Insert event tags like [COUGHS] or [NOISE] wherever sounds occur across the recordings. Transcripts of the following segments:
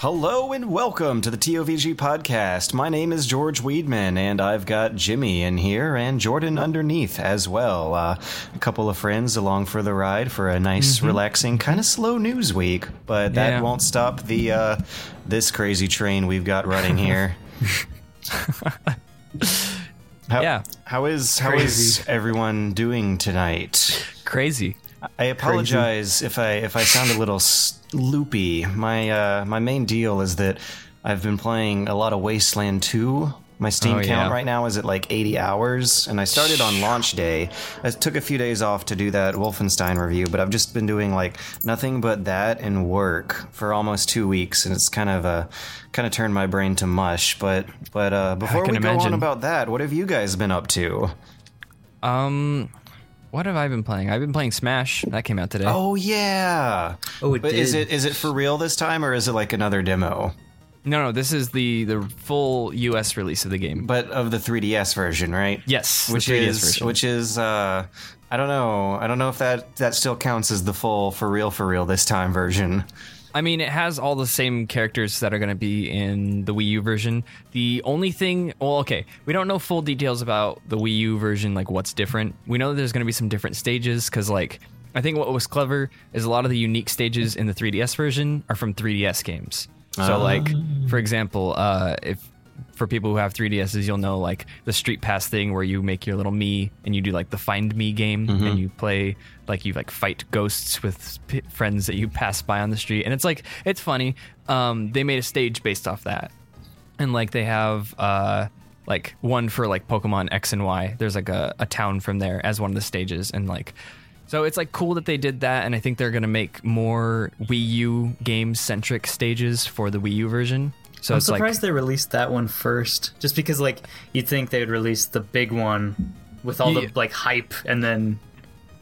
Hello and welcome to the TOVG podcast. My name is George Weedman, and I've got Jimmy in here and Jordan Underneath as well. Uh, a couple of friends along for the ride for a nice, relaxing, kind of slow news week, but that Yeah. won't stop the uh, this crazy train we've got running here. [LAUGHS] How, Yeah. How is how is everyone doing tonight? Crazy. I apologize if I if I sound a little loopy. My uh, my main deal is that I've been playing a lot of Wasteland 2. My Steam Oh, count yeah. right now is at like 80 hours, and I started on launch day. I took a few days off to do that Wolfenstein review, but I've just been doing like nothing but that and work for almost two weeks, and it's kind of uh, kind of turned my brain to mush. But but uh, before we can go on about that, what have you guys been up to? Um, what have I been playing? I've been playing Smash. That came out today. Oh yeah. Oh, it But is it is it for real this time, or is it like another demo? No, no, this is the the full U.S. release of the game. But of the 3DS version, right? Yes, which 3DS is version. which is uh, I don't know. I don't know if that that still counts as the full for real for real this time version. I mean, it has all the same characters that are going to be in the Wii U version. The only thing, well, okay, we don't know full details about the Wii U version, like what's different. We know that there's going to be some different stages because, like, I think what was clever is a lot of the unique stages in the 3DS version are from 3DS games. So, like, for example, uh, if for people who have 3DSs, you'll know like the StreetPass thing where you make your little Mii and you do like the Find Mii game and you play like you like fight ghosts with p- friends that you pass by on the street and it's like it's funny. Um, they made a stage based off that, and like they have uh like one for like Pokemon X and Y. There's like a, a town from there as one of the stages and like. So it's like cool that they did that, and I think they're gonna make more Wii U game centric stages for the Wii U version. So I'm it's like surprised they released that one first, just because like you'd think they would release the big one with all Yeah. the like hype, and then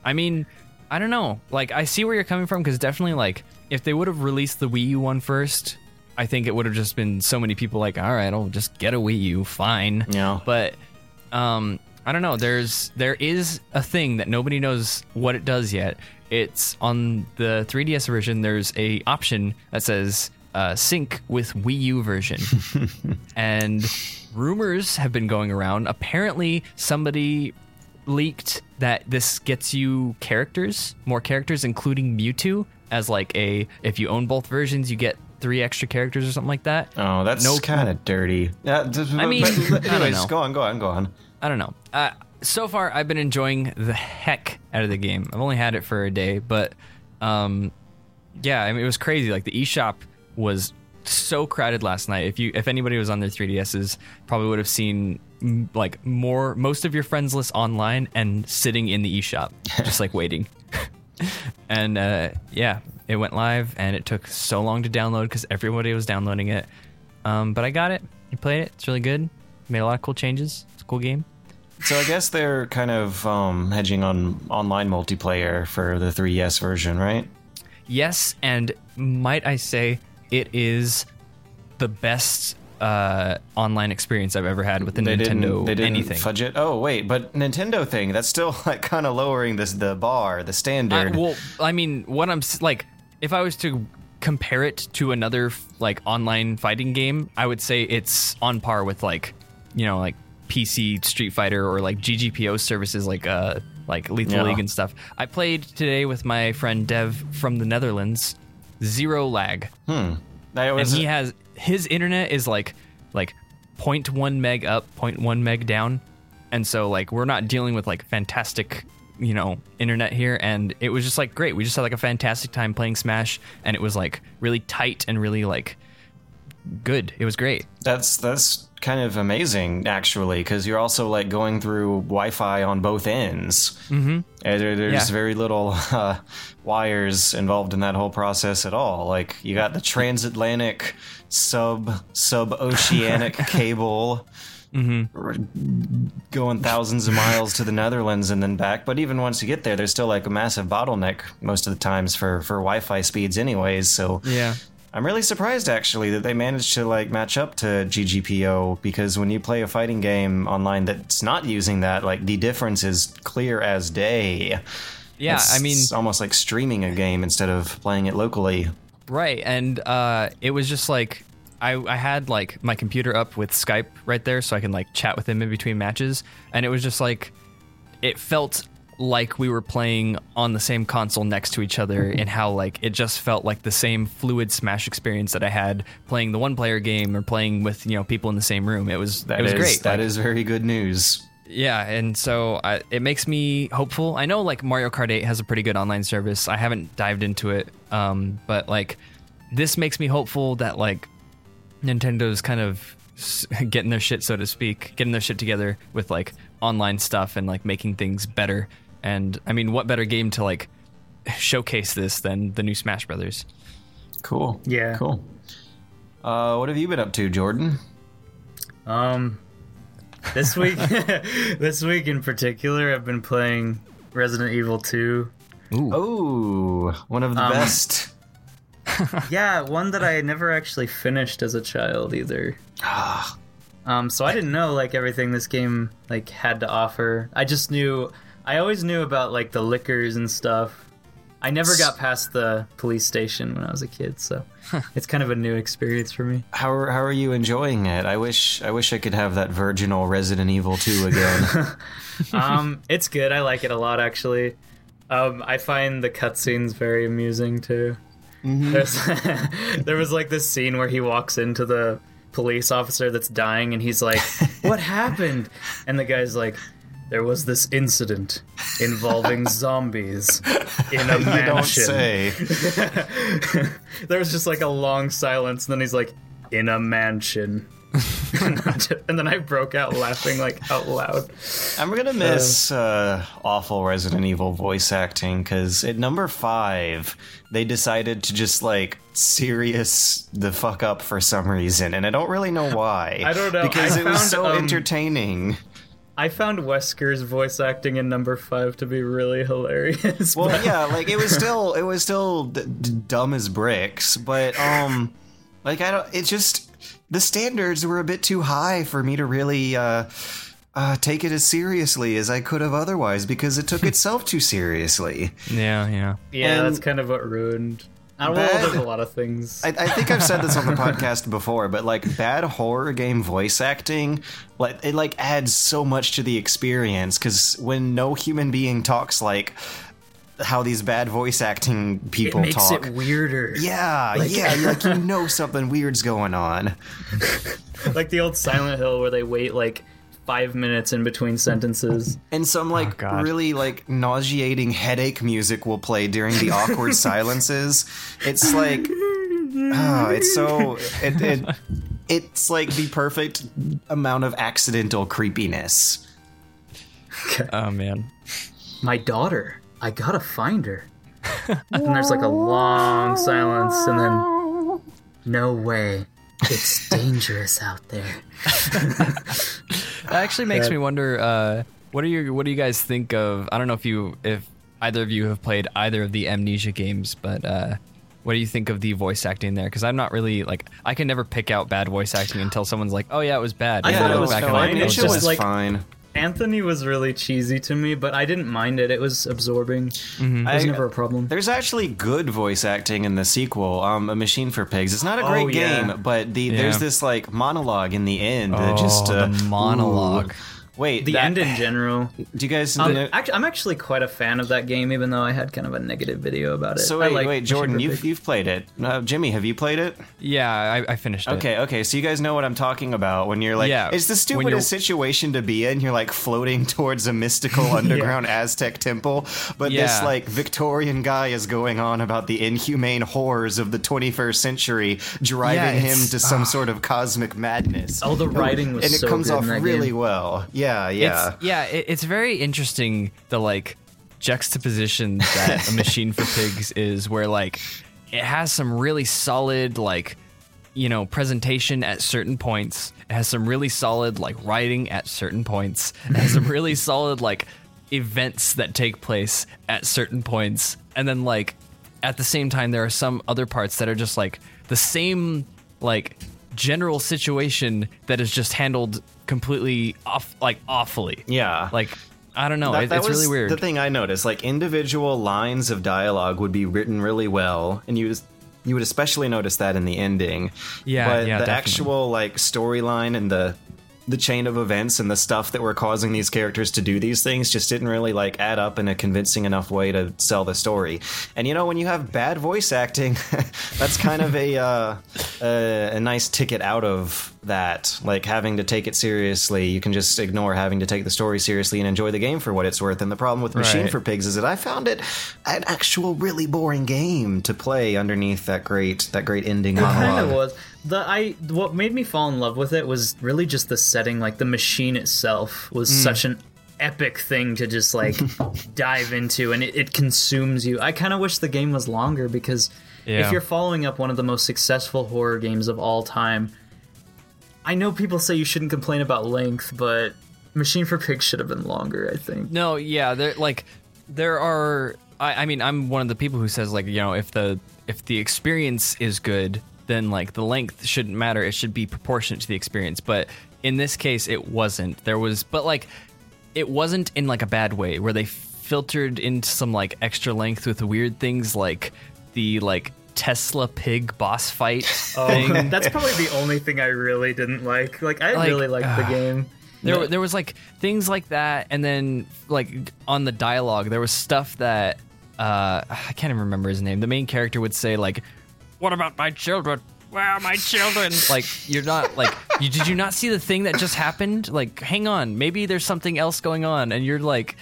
I mean, I don't know. Like, I see where you're coming from because definitely, like, if they would have released the Wii U one first, I think it would have just been so many people like, all right, I'll just get a Wii U, fine. Yeah. But, um, I don't know. There's there is a thing that nobody knows what it does yet. It's on the 3DS version. There's a option that says uh, sync with Wii U version, [LAUGHS] and rumors have been going around. Apparently, somebody leaked that this gets you characters, more characters, including Mewtwo, as like a if you own both versions, you get three extra characters or something like that. Oh, that's No- kind of dirty. Yeah, I mean, [LAUGHS] I don't anyways, know. go on, go on, go on. I don't know. Uh, so far, I've been enjoying the heck out of the game. I've only had it for a day, but um, yeah, I mean, it was crazy. Like the eShop was so crowded last night. If you, if anybody was on their 3DSs, probably would have seen like more most of your friends list online and sitting in the eShop, [LAUGHS] just like waiting. [LAUGHS] and uh, yeah, it went live, and it took so long to download because everybody was downloading it. Um, but I got it. You played it. It's really good. Made a lot of cool changes. It's a cool game. So I guess they're kind of um, hedging on online multiplayer for the 3DS version, right? Yes, and might I say, it is the best uh, online experience I've ever had with the They Nintendo didn't. They didn't anything. fudge it. Oh wait, but Nintendo thing that's still [LAUGHS] like kind of lowering this the bar, the I, standard. well, I mean, what I'm like, if I was to compare it to another like online fighting game, I would say it's on par with like, you know, like PC Street Fighter or like GGPO services like uh like Lethal Yeah. League and stuff. I played today with my friend Dev from the Netherlands. Zero lag. I and he has his internet is like like 0.1 meg up 0.1 meg down and so like we're not dealing with like fantastic you know internet here and it was just like great we just had like a fantastic time playing smash and it was like really tight and really like good it was great That's that's kind of amazing, actually, because you're also like going through Wi-Fi on both ends. Mm-hmm. There, there's Yeah. very little [LAUGHS] uh, wires involved in that whole process at all. Like you got the transatlantic sub sub oceanic [LAUGHS] cable. Mm-hmm. Going thousands of miles to the Netherlands and then back, but even once you get there, there's still like a massive bottleneck most of the times for for Wi-Fi speeds, anyways. So yeah I'm really surprised actually that they managed to like match up to GGPO because when you play a fighting game online that's not using that, like the difference is clear as day. yeah It's i mean almost like streaming a game instead of playing it locally. Right, and uh, it was just like I, I had like my computer up with Skype right there, so I can like chat with him in between matches, and it was just like it felt like we were playing on the same console next to each other, [LAUGHS] and how like it just felt like the same fluid Smash experience that I had playing the one player game or playing with you know people in the same room. It was That it was is- great. That Like, is very good news. Yeah, and so I, it makes me hopeful. I know like Mario Kart 8 has a pretty good online service. I haven't dived into it, um, but like this makes me hopeful that like Nintendo's kind of [LAUGHS] getting their shit, so to speak, getting their shit together with like online stuff and like making things better. And I mean, what better game to like [LAUGHS] showcase this than the new Smash Brothers? Cool. Yeah. Cool. Uh, what have you been up to, Jordan? Um, this week, [LAUGHS] this week in particular, I've been playing Resident Evil 2. Oh, one of the Um, best. [LAUGHS] Yeah, one that I never actually finished as a child either. Um, so I didn't know like everything this game like had to offer. I just knew I always knew about like the lickers and stuff. I never got past the police station when I was a kid, so [LAUGHS] it's kind of a new experience for me. How are, how are you enjoying it? I wish I wish I could have that virginal Resident Evil 2 again. [LAUGHS] Um, it's good. I like it a lot actually. Um, I find the cutscenes very amusing too. There's, [LAUGHS] there was like this scene where he walks into the police officer that's dying and he's like, "What happened?" And the guy's like, "There was this incident involving [LAUGHS] zombies in a you mansion." don't say. [LAUGHS] there was just like a long silence, and then he's like, "In a mansion." [LAUGHS] and then I broke out laughing like out loud. I'm gonna miss uh, awful Resident Evil voice acting because at number five they decided to just like serious the fuck up for some reason, and I don't really know why. I don't know. because I it was so um, entertaining. I found Wesker's voice acting in number five to be really hilarious. Well, but- yeah, like it was [LAUGHS] still it was still d- d- dumb as bricks, but um, like I don't. It just the standards were a bit too high for me to really uh. Uh, take it as seriously as I could have otherwise because it took [LAUGHS] itself too seriously. Yeah, yeah. yeah, and- that's kind of what ruined. I don't know. Bad- There's a lot of things. I, I think I've said this on the [LAUGHS] podcast before, but like bad horror game voice acting, like it like adds so much to the experience because when no human being talks like how these bad voice acting people talk. it people makes talk. it weirder. yeah, yeah, like you [LAUGHS] know something weird's going on. [LAUGHS] like the old Silent Hill where they wait like five minutes in between sentences. And some like oh, God. really like nauseating headache music will play during the awkward [LAUGHS] silences. It's like oh, it's so it, it it's like the perfect amount of accidental creepiness. Oh man. My daughter. I gotta find her. and there's like a long silence, and then [LAUGHS] no way. It's [LAUGHS] dangerous out there. That actually makes Yeah. me wonder. Uh, what are your What do you guys think of? I don't know if you if either of you have played either of the Amnesia games, but uh, what do you think of the voice acting there? Because I'm not really like I can never pick out bad voice acting until someone's like, "Oh yeah, it was bad." I And thought it was back fine. I'm like, It was just was like- fine. Anthony was really cheesy to me, but I didn't mind it. It was absorbing. It was I- never a problem. There's actually good voice acting in the sequel, um, A Machine for Pigs. It's not a great Oh, yeah. game, but the Yeah. there's this like monologue in the end Oh, that just uh, the monologue. ooh. Wait, The that- end in general. [SIGHS] Do you guys Um, know? actually, I'm actually quite a fan of that game, even though I had kind of a negative video about it. So I wait, like wait, Jordan, you've you've played it. Uh, Jimmy, have you played it? Yeah, I, I finished it. Okay, okay. So you guys know what I'm talking about when you're like, Yeah, it's the stupidest situation to be in. You're like floating towards a mystical [LAUGHS] underground Aztec temple, but this like Victorian guy is going on about the inhumane horrors of the 21st century, driving Yeah, him to some sort of cosmic madness. Oh, the writing was and it comes good off really game. well. Yeah, yeah. It's, yeah, it, it's very interesting the like juxtaposition that a machine for pigs is where like it has some really solid like you know presentation at certain points. It has some really solid like writing at certain points. It has some really [LAUGHS] solid like events that take place at certain points. And then like at the same time there are some other parts that are just like the same like general situation that is just handled completely off like awfully Yeah. like I don't know. That- it, that it's was really weird. The thing I noticed, like individual lines of dialogue would be written really well, and you just you would especially notice that in the ending. Yeah, but yeah, the definitely. actual like storyline and the the chain of events and the stuff that were causing these characters to do these things just didn't really like add up in a convincing enough way to sell the story. And you know, when you have bad voice acting, [LAUGHS] that's kind of a uh, a, a nice ticket out of that. Like having to take it seriously, you can just ignore having to take the story seriously and enjoy the game for what it's worth. And the problem with Machine Right. for Pigs is that I found it an actual really boring game to play underneath that great that great ending It kind of was. The I what made me fall in love with it was really just the setting. Like the machine itself was Mm. such an epic thing to just like [LAUGHS] dive into, and it, it consumes you. I kind of wish the game was longer because Yeah. if you're following up one of the most successful horror games of all time, I know people say you shouldn't complain about length, but Machine for Pigs should have been longer. I think. No, yeah, there like there are. I, I mean, I'm one of the people who says like you know if the if the experience is good, then like the length shouldn't matter. It should be proportionate to the experience. But in this case, it wasn't. There was, but like it wasn't in like a bad way where they filtered into some like extra length with weird things like the like Tesla pig boss fight [LAUGHS] thing. Oh, [LAUGHS] that's probably the only thing I really didn't like. Like I Like, really liked the game. There, there was like things like that, and then like on the dialogue, there was stuff that uh, I can't even remember his name. The main character would say like, "What about my children? Where are my children?" [LAUGHS] like you're not like, you, did you not see the thing that just happened? Like, hang on, maybe there's something else going on, and you're like.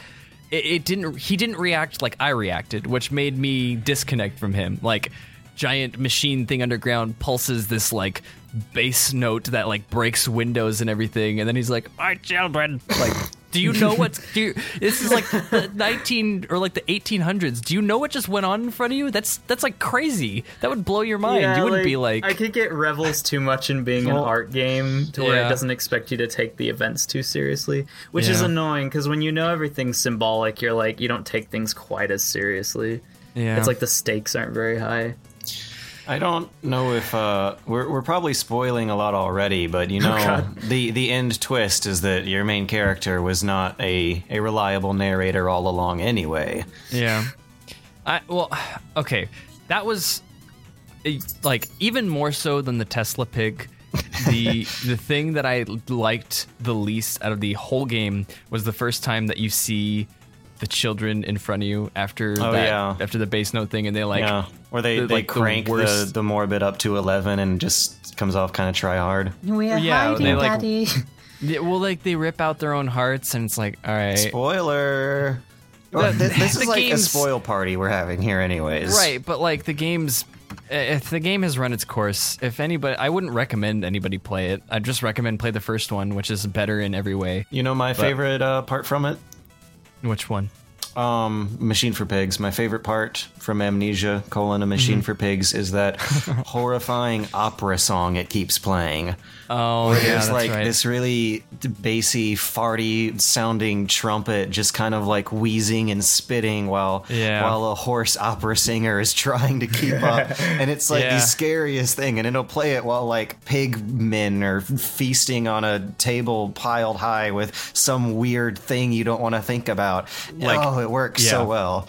It, it didn't. He didn't react like I reacted, which made me disconnect from him. Like, giant machine thing underground pulses this like bass note that like breaks windows and everything and then he's like my children like do you know what's do you, this is like the [LAUGHS] 19 or like the 1800s do you know what just went on in front of you that's that's like crazy that would blow your mind you wouldn't be like I could get revels too much in being an art game to where yeah. it doesn't expect you to take the events too seriously, which is annoying because when you know everything's symbolic, you're like you don't take things quite as seriously. yeah It's like the stakes aren't very high. I don't know if uh, we're we're probably spoiling a lot already, but you [LAUGHS] know God. the the end twist is that your main character was not a a reliable narrator all along anyway. Yeah. I well, okay. That was eh, like even more so than the Tesla pig. The the thing that I liked the least out of the whole game was the first time that you see the children in front of you after Oh, that yeah. after the bass note thing and they like yeah, where they the- they like, crank the, worst- the morbid up to eleven and just comes off kind of try hard. We're Yeah, hiding, they, like- Daddy. [LAUGHS] Yeah, well like they rip out their own hearts and it's like all right Spoiler. Well, thi- this the is like a game's- spoil party we're having here, anyways. Right, but like the game's if the game has run its course, if anybody I wouldn't recommend anybody play it. I'd just recommend play the first one, which is better in every way. You know my favorite uh, part from it? Which one? Um, Machine for Pigs. My favorite part from Amnesia: colon a Machine for Pigs is that [LAUGHS] horrifying opera song it keeps playing. Oh, Where yeah, there's like right. this really bassy, farty sounding trumpet just kind of like wheezing and spitting while Yeah. while a hoarse opera singer is trying to keep up. [LAUGHS] and it's like Yeah. the scariest thing. And it'll play it while like pig men are feasting on a table piled high with some weird thing you don't want to think about. Like- oh, it works so well.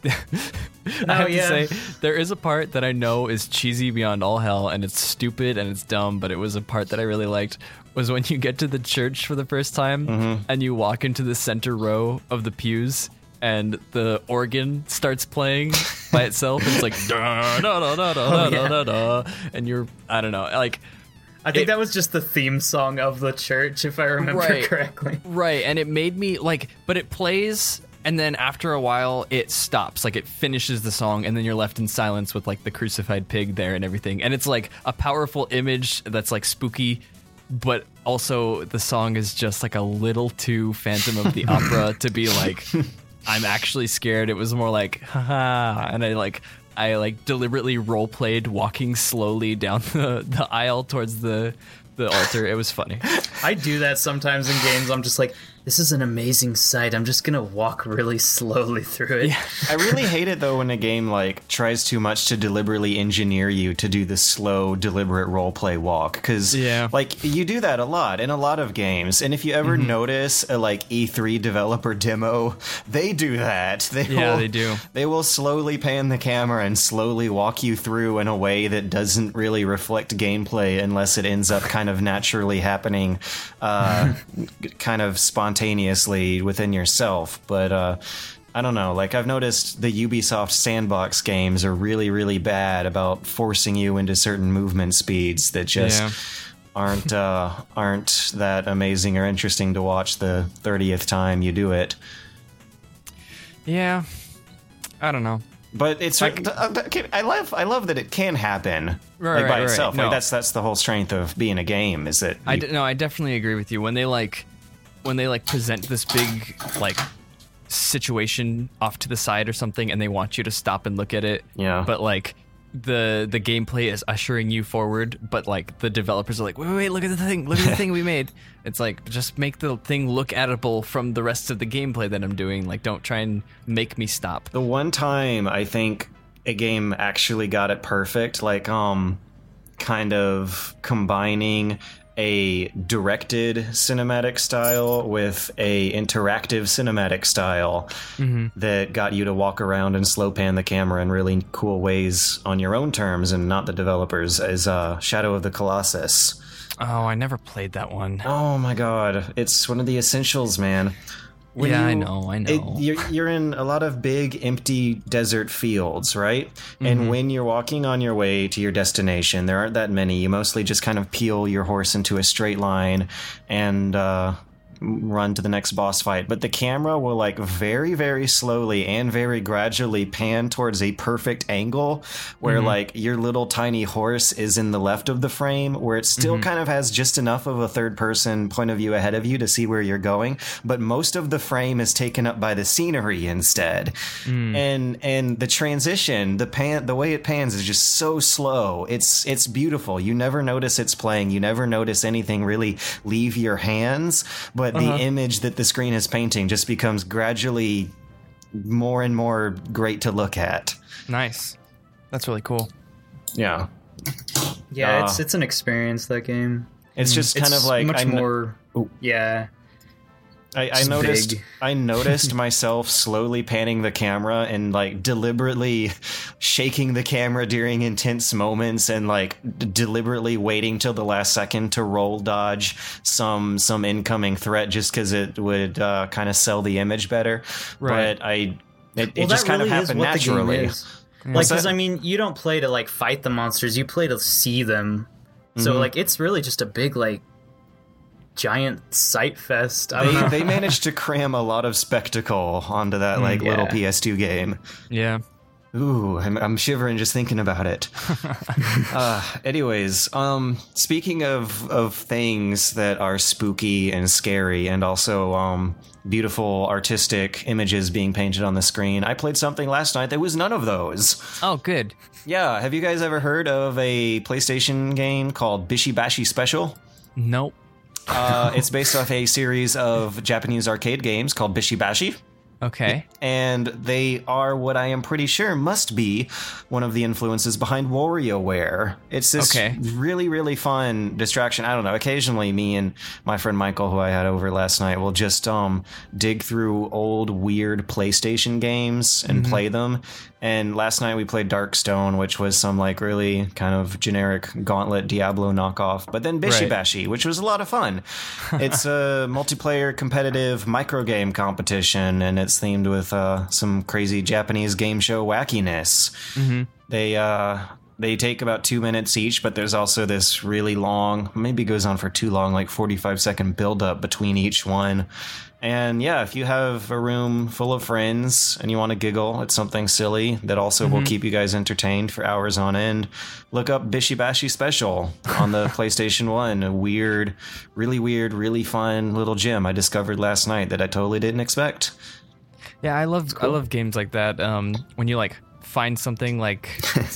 [LAUGHS] I have yeah. to say, there is a part that I know is cheesy beyond all hell, and it's stupid and it's dumb, but it was a part that I really liked. Was when you get to the church for the first time mm-hmm. and you walk into the center row of the pews, and the organ starts playing by itself. it's like da da da da da oh, da, yeah. da da, and you're I don't know like. I think it, that was just the theme song of the church, if I remember right, correctly. Right, and it made me like, but it plays and then after a while, it stops. Like it finishes the song, and then you're left in silence with like the crucified pig there and everything. And it's like a powerful image that's like spooky, but also the song is just like a little too Phantom of the Opera [LAUGHS] to be like, I'm actually scared. It was more like, haha, and I like. I like deliberately role played walking slowly down [LAUGHS] the, the aisle towards the the altar. It was funny. I do that sometimes in games. I'm just like, this is an amazing sight. I'm just gonna walk really slowly through it. Yeah. I really hate it though when a game like tries too much to deliberately engineer you to do the slow, deliberate role play walk. Because Yeah. like you do that a lot in a lot of games. And if you ever Mm-hmm. notice a like E3 developer demo, they do that. They Yeah, will, they do. They will slowly pan the camera and slowly walk you through in a way that doesn't really reflect gameplay unless it ends up kind of naturally happening, uh, [LAUGHS] kind of spontaneously within yourself. But uh, I don't know. Like I've noticed the Ubisoft sandbox games are really, really bad about forcing you into certain movement speeds that just. Yeah. Aren't uh, aren't that amazing or interesting to watch the thirtieth time you do it? Yeah. I don't know. But it's like, uh, I, love I love that it can happen Right, like by right, right. itself. No. Like that's that's the whole strength of being a game is that you- d- no, I definitely agree with you. When they like, when they like present this big like situation off to the side or something, and they want you to stop and look at it. Yeah. But like the the gameplay is ushering you forward, but like the developers are like, wait, wait, wait, look at the thing, look at the thing we [LAUGHS] made. It's like just make the thing look editable from the rest of the gameplay that I'm doing. Like, don't try and make me stop. the one time I think a game actually got it perfect, like um, kind of combining a directed cinematic style with a interactive cinematic style that got you to walk around and slow pan the camera in really cool ways on your own terms and not the developers is uh, Shadow of the Colossus. Oh, I never played that one. Oh my god, it's one of the essentials, man. When Yeah, I know, I know. you're, you're in a lot of big, empty desert fields, right? And when you're walking on your way to your destination, there aren't that many. You mostly just kind of peel your horse into a straight line and uh, run to the next boss fight. But the camera will, like, very, very slowly and very gradually pan towards a perfect angle where, mm-hmm. like, your little tiny horse is in the left of the frame, where it still mm-hmm. kind of has just enough of a third person point of view ahead of you to see where you're going, but most of the frame is taken up by the scenery instead. Mm. And and the transition, the pan the way it pans is just so slow. It's it's beautiful. You never notice it's playing. You never notice anything really leave your hands, but the image that the screen is painting just becomes gradually more and more great to look at. Nice. That's really cool. Yeah. Yeah, Uh, it's it's an experience that game. It's just kind It's of like much I kn- more. Ooh. Yeah, I, I noticed big. I noticed [LAUGHS] myself slowly panning the camera and like deliberately shaking the camera during intense moments and like d- deliberately waiting till the last second to roll dodge some some incoming threat just because it would uh, kind of sell the image better. Right. But I it, it just kind really of happened what the game naturally. Like, because? I mean, you don't play to like fight the monsters; you play to see them. So, Mm-hmm. like, it's really just a big like giant sight fest. I don't know. They, they managed to cram a lot of spectacle onto that like little. PS2 game. Yeah. Ooh, I'm, I'm shivering just thinking about it. [LAUGHS] uh, anyways, um, speaking of of things that are spooky and scary, and also um, beautiful artistic images being painted on the screen, I played something last night that was none of those. Oh, good. Yeah, have you guys ever heard of a PlayStation game called Bishi Bashi Special? Nope. Uh, it's based off a series of Japanese arcade games called Bishi Bashi. Okay. and they are what I am pretty sure must be one of the influences behind WarioWare. It's this Okay. really, really fun distraction. I don't know. Occasionally, me and my friend Michael, who I had over last night, will just um dig through old weird PlayStation games and play them. And last night we played Darkstone, which was some like really kind of generic Gauntlet Diablo knockoff. But then Bishi Right. Bashi, which was a lot of fun. [LAUGHS] it's a multiplayer competitive micro game competition, and it's themed with uh, some crazy Japanese game show wackiness. They uh, they take about two minutes each, but there's also this really long, maybe goes on for too long, like 45 second build up between each one. And yeah, if you have a room full of friends and you want to giggle at something silly that also will keep you guys entertained for hours on end, look up Bishi Bashi Special on the [LAUGHS] PlayStation 1. A weird, really weird, really fun little gem I discovered last night that I totally didn't expect. Yeah, I love I love games like that. Um, when you like find something like,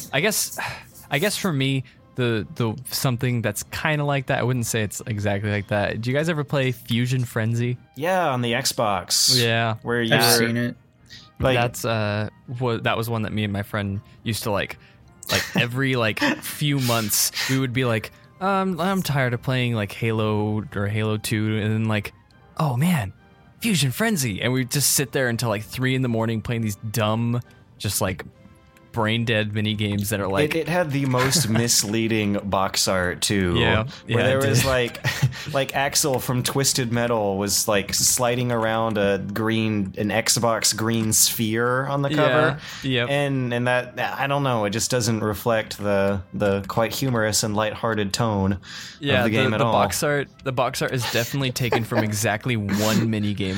[LAUGHS] I guess, I guess for me, the the something that's kind of like that. I wouldn't say it's exactly like that. Do you guys ever play Fusion Frenzy? Yeah, on the Xbox. Yeah, Where you I've seen it. like that's uh what that was one that me and my friend used to like like [LAUGHS] every like few months we would be like um i'm tired of playing like halo or halo 2 and then like oh man fusion frenzy. And we'd just sit there until like three in the morning playing these dumb just like brain dead mini games that are like it, it had the most [LAUGHS] misleading box art too. Yeah, where yeah, there was like, [LAUGHS] like Axel from Twisted Metal was like sliding around a green, an Xbox green sphere on the cover. Yeah, yep. and and that I don't know, it just doesn't reflect the the quite humorous and lighthearted tone yeah of the game at all. box art the box art is definitely taken from exactly [LAUGHS] one mini game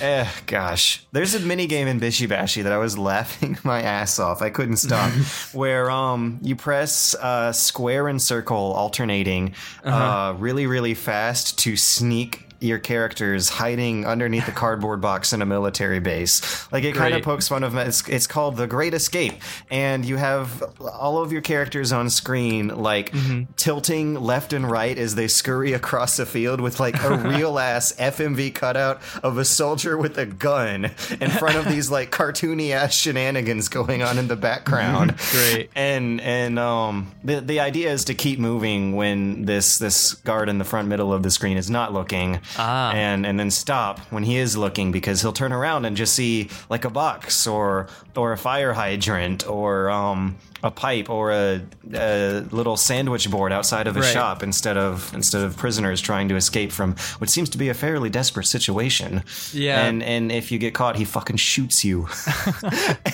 Eh, gosh. There's a mini game in Bishi Bashi that I was laughing my ass off. I couldn't stop. [LAUGHS] where um you press uh, square and circle alternating uh, really really fast to sneak your characters hiding underneath the [LAUGHS] cardboard box in a military base. Like it kind of pokes fun of it's, it's called The Great Escape and you have all of your characters on screen like tilting left and right as they scurry across the field with like a [LAUGHS] real ass FMV cutout of a soldier with a gun in front of these like cartoony ass shenanigans going on in the background. [LAUGHS] Great. And and um the the idea is to keep moving when this this guard in the front middle of the screen is not looking. Ah. And and then stop when he is looking because he'll turn around and just see like a box or or a fire hydrant or um a pipe or a, a little sandwich board outside of a Right. shop instead of instead of prisoners trying to escape from what seems to be a fairly desperate situation. Yeah. And and if you get caught, he fucking shoots you. [LAUGHS]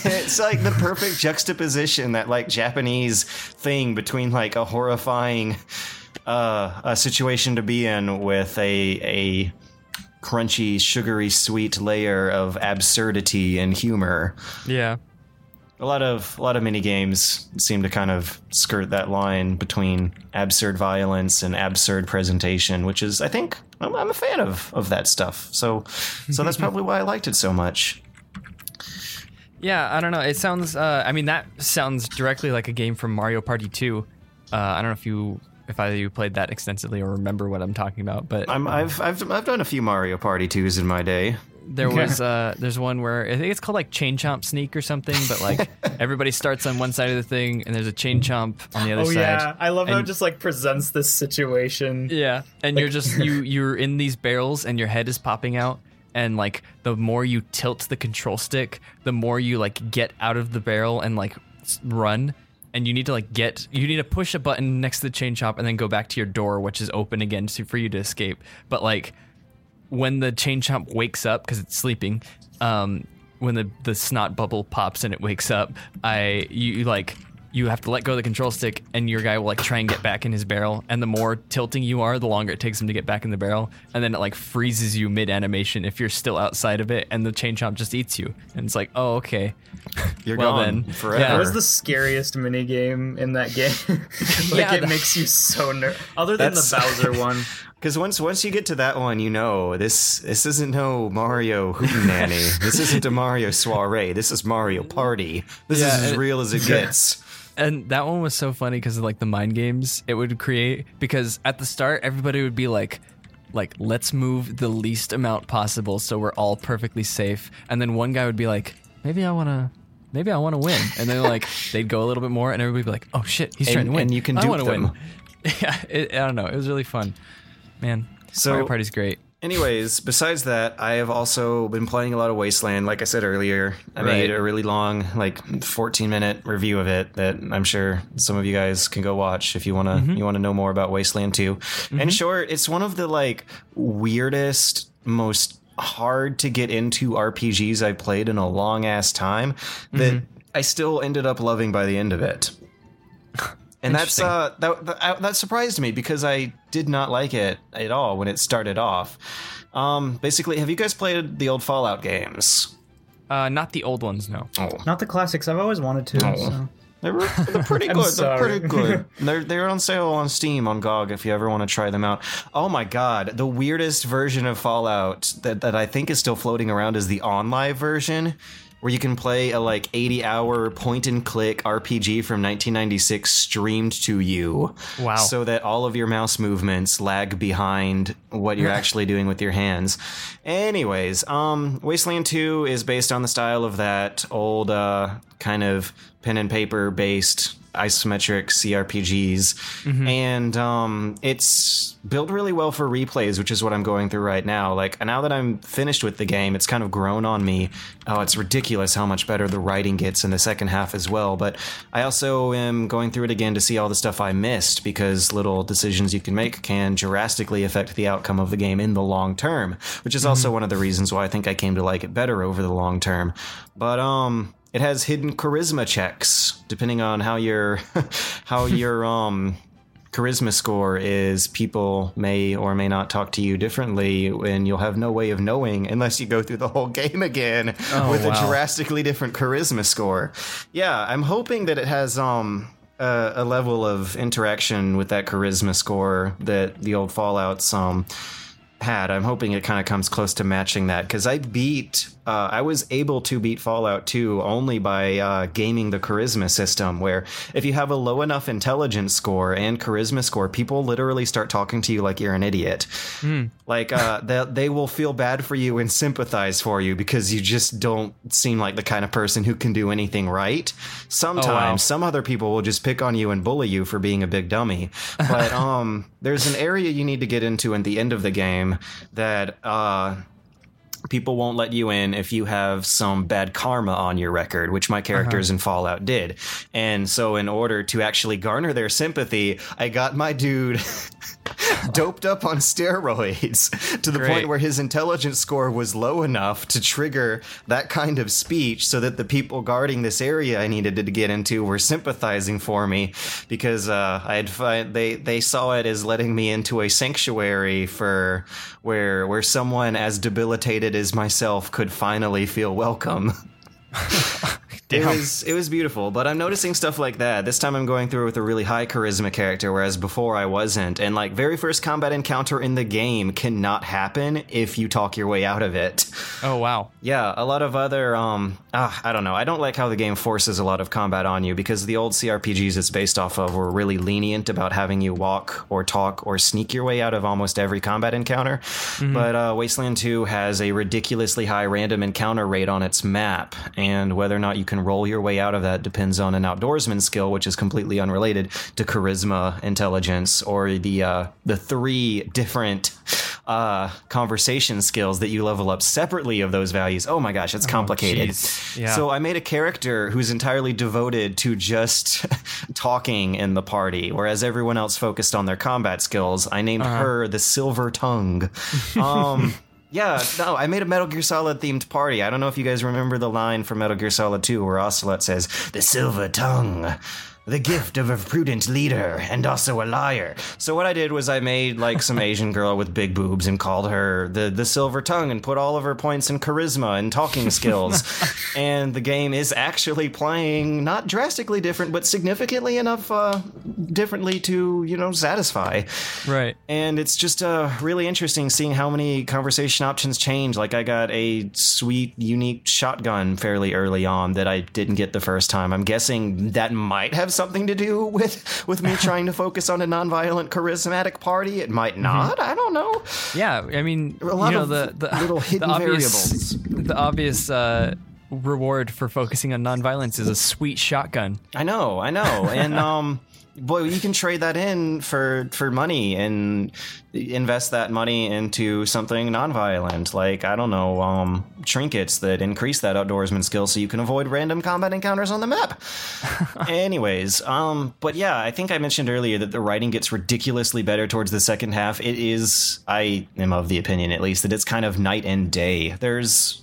it's like the perfect juxtaposition that like Japanese thing between like a horrifying uh a situation to be in with a a crunchy sugary sweet layer of absurdity and humor yeah a lot of a lot of mini games seem to kind of skirt that line between absurd violence and absurd presentation, which is I think I'm, I'm a fan of of that stuff. So so that's [LAUGHS] probably why I liked it so much. Yeah, I don't know. It sounds. Uh, I mean, that sounds directly like a game from Mario Party 2. Uh, I don't know if you, if either of you played that extensively or remember what I'm talking about, but I'm, I've I've I've done a few Mario Party twos in my day. there was uh, there's one where I think it's called like Chain Chomp Sneak or something, but like [LAUGHS] everybody starts on one side of the thing and there's a Chain Chomp on the other side. Oh side. yeah, I love how it just like presents this situation. Yeah, and you're just you you're in these barrels and your head is popping out and like the more you tilt the control stick, the more you like get out of the barrel and like run and you need to like get you need to push a button next to the chain chomp and then go back to your door which is open again to, for you to escape. But like when the chain chomp wakes up because it's sleeping, um, when the the snot bubble pops and it wakes up, I you, you like you have to let go of the control stick and your guy will like try and get back in his barrel and the more tilting you are the longer it takes him to get back in the barrel and then it like freezes you mid animation if you're still outside of it and the chain chomp just eats you and it's like oh okay [LAUGHS] You're Well gone then, forever. yeah. What was the scariest mini game in that game? [LAUGHS] like Yeah, it the- makes you so ner Other than the Bowser [LAUGHS] one. Because once once you get to that one, you know this this isn't no Mario Hootenanny. this isn't a Mario soiree. This is Mario Party. This Yeah, is as and- real as it gets. And that one was so funny because of like the mind games it would create. Because at the start, everybody would be like, like let's move the least amount possible so we're all perfectly safe. And then one guy would be like, maybe I want to. Maybe I want to win, and then like [LAUGHS] they'd go a little bit more, and everybody would be like, "Oh shit, he's And- trying to win!" and you can I dupe wanna them. win. [LAUGHS] Yeah, it, I don't know. It was really fun, man. So- Mario Party's great. Anyways, besides that, I have also been playing a lot of Wasteland. Like I said earlier, I Right. made a really long, like 14 minute review of it that I'm sure some of you guys can go watch if you want to Mm-hmm. you want to know more about Wasteland 2. In short, it's one of the like weirdest, most hard to get into RPGs I've played in a long ass time that Mm-hmm. I still ended up loving by the end of it. And that's uh that, that uh, that surprised me because I did not like it at all when it started off. Um, basically, have you guys played the old Fallout games? Uh, not the old ones, no. Oh, Not the classics. I've always wanted to. So. they're, they're pretty [LAUGHS] good. They're pretty good. [LAUGHS] They're they're on sale on Steam on GOG if you ever want to try them out. Oh my god, the weirdest version of Fallout that that I think is still floating around is the OnLive version. Where you can play a like 80 hour point and click RPG from 1996 streamed to you. Wow. So that all of your mouse movements lag behind what you're actually doing with your hands. Anyways, um, Wasteland 2 is based on the style of that old uh, kind of pen and paper based isometric CRPGs, and um, it's built really well for replays, which is what I'm going through right now. Like now that I'm finished with the game, it's kind of grown on me. Oh, it's ridiculous how much better the writing gets in the second half as well. But I also am going through it again to see all the stuff I missed because little decisions you can make can drastically affect the outcome of the game in the long term, which is also one of the reasons why I think I came to like it better over the long term. But um it has hidden charisma checks depending on how your [LAUGHS] how your um charisma score is people may or may not talk to you differently and you'll have no way of knowing unless you go through the whole [LAUGHS] game again Oh, with wow. a drastically different charisma score yeah i'm hoping that it has um a, a level of interaction with that charisma score that the old fallouts um had. I'm hoping it kind of comes close to matching that because I beat, uh, I was able to beat Fallout 2 only by uh, gaming the charisma system. Where if you have a low enough intelligence score and charisma score, people literally start talking to you like you're an idiot. Like uh, [LAUGHS] they they will feel bad for you and sympathize for you because you just don't seem like the kind of person who can do anything right. Sometimes some other people will just pick on you and bully you for being a big dummy. But [LAUGHS] um, there's an area you need to get into at the end of the game that uh, people won't let you in if you have some bad karma on your record, which my uh-huh. characters in Fallout did. And so, in order to actually garner their sympathy, I got my dude. [LAUGHS] [LAUGHS] doped up on steroids to the Great. point where his intelligence score was low enough to trigger that kind of speech so that the people guarding this area I needed to get into were sympathizing for me because uh, I had they they saw it as letting me into a sanctuary for where where someone as debilitated as myself could finally feel welcome. [LAUGHS] [LAUGHS] It was it was beautiful, but I'm noticing stuff like that. This time I'm going through with a really high charisma character, whereas before I wasn't. And like very first combat encounter in the game cannot happen if you talk your way out of it. Oh wow. Yeah, a lot of other um ah, I don't know. I don't like how the game forces a lot of combat on you because the old CRPGs it's based off of were really lenient about having you walk or talk or sneak your way out of almost every combat encounter. But uh, Wasteland 2 has a ridiculously high random encounter rate on its map, and whether or not you can roll your way out of that depends on an outdoorsman skill, which is completely unrelated to charisma, intelligence, or the uh, the three different uh, conversation skills that you level up separately of those values. Oh my gosh, it's complicated. jeez. Yeah. So I made a character who's entirely devoted to just [LAUGHS] talking in the party, whereas everyone else focused on their combat skills. I named her the Silver Tongue. Um, [LAUGHS] yeah, no, I made a Metal Gear Solid themed party. I don't know if you guys remember the line from Metal Gear Solid 2 where Ocelot says, The Silver Tongue. The gift of a prudent leader and also a liar. So what I did was I made like some Asian girl with big boobs and called her the the silver tongue and put all of her points in charisma and talking skills. [LAUGHS] and the game is actually playing not drastically different, but significantly enough uh, differently to you know satisfy. Right. And it's just uh, really interesting seeing how many conversation options change. Like, I got a sweet, unique shotgun fairly early on that I didn't get the first time. I'm guessing that might have something to do with with me trying to focus on a nonviolent, charismatic party. It might not. I don't know. Yeah, I mean, A lot you know of the, the little [LAUGHS] the hidden obvious, variables. The obvious uh, reward for focusing on nonviolence is a sweet shotgun. I know, I know, and [LAUGHS] um, boy, you can trade that in for for money and invest that money into something nonviolent, like I don't know, um, trinkets that increase that outdoorsman skill, so you can avoid random combat encounters on the map. [LAUGHS] Anyways, um, but yeah, I think I mentioned earlier that the writing gets ridiculously better towards the second half. It is, I am of the opinion at least, that it's kind of night and day. There's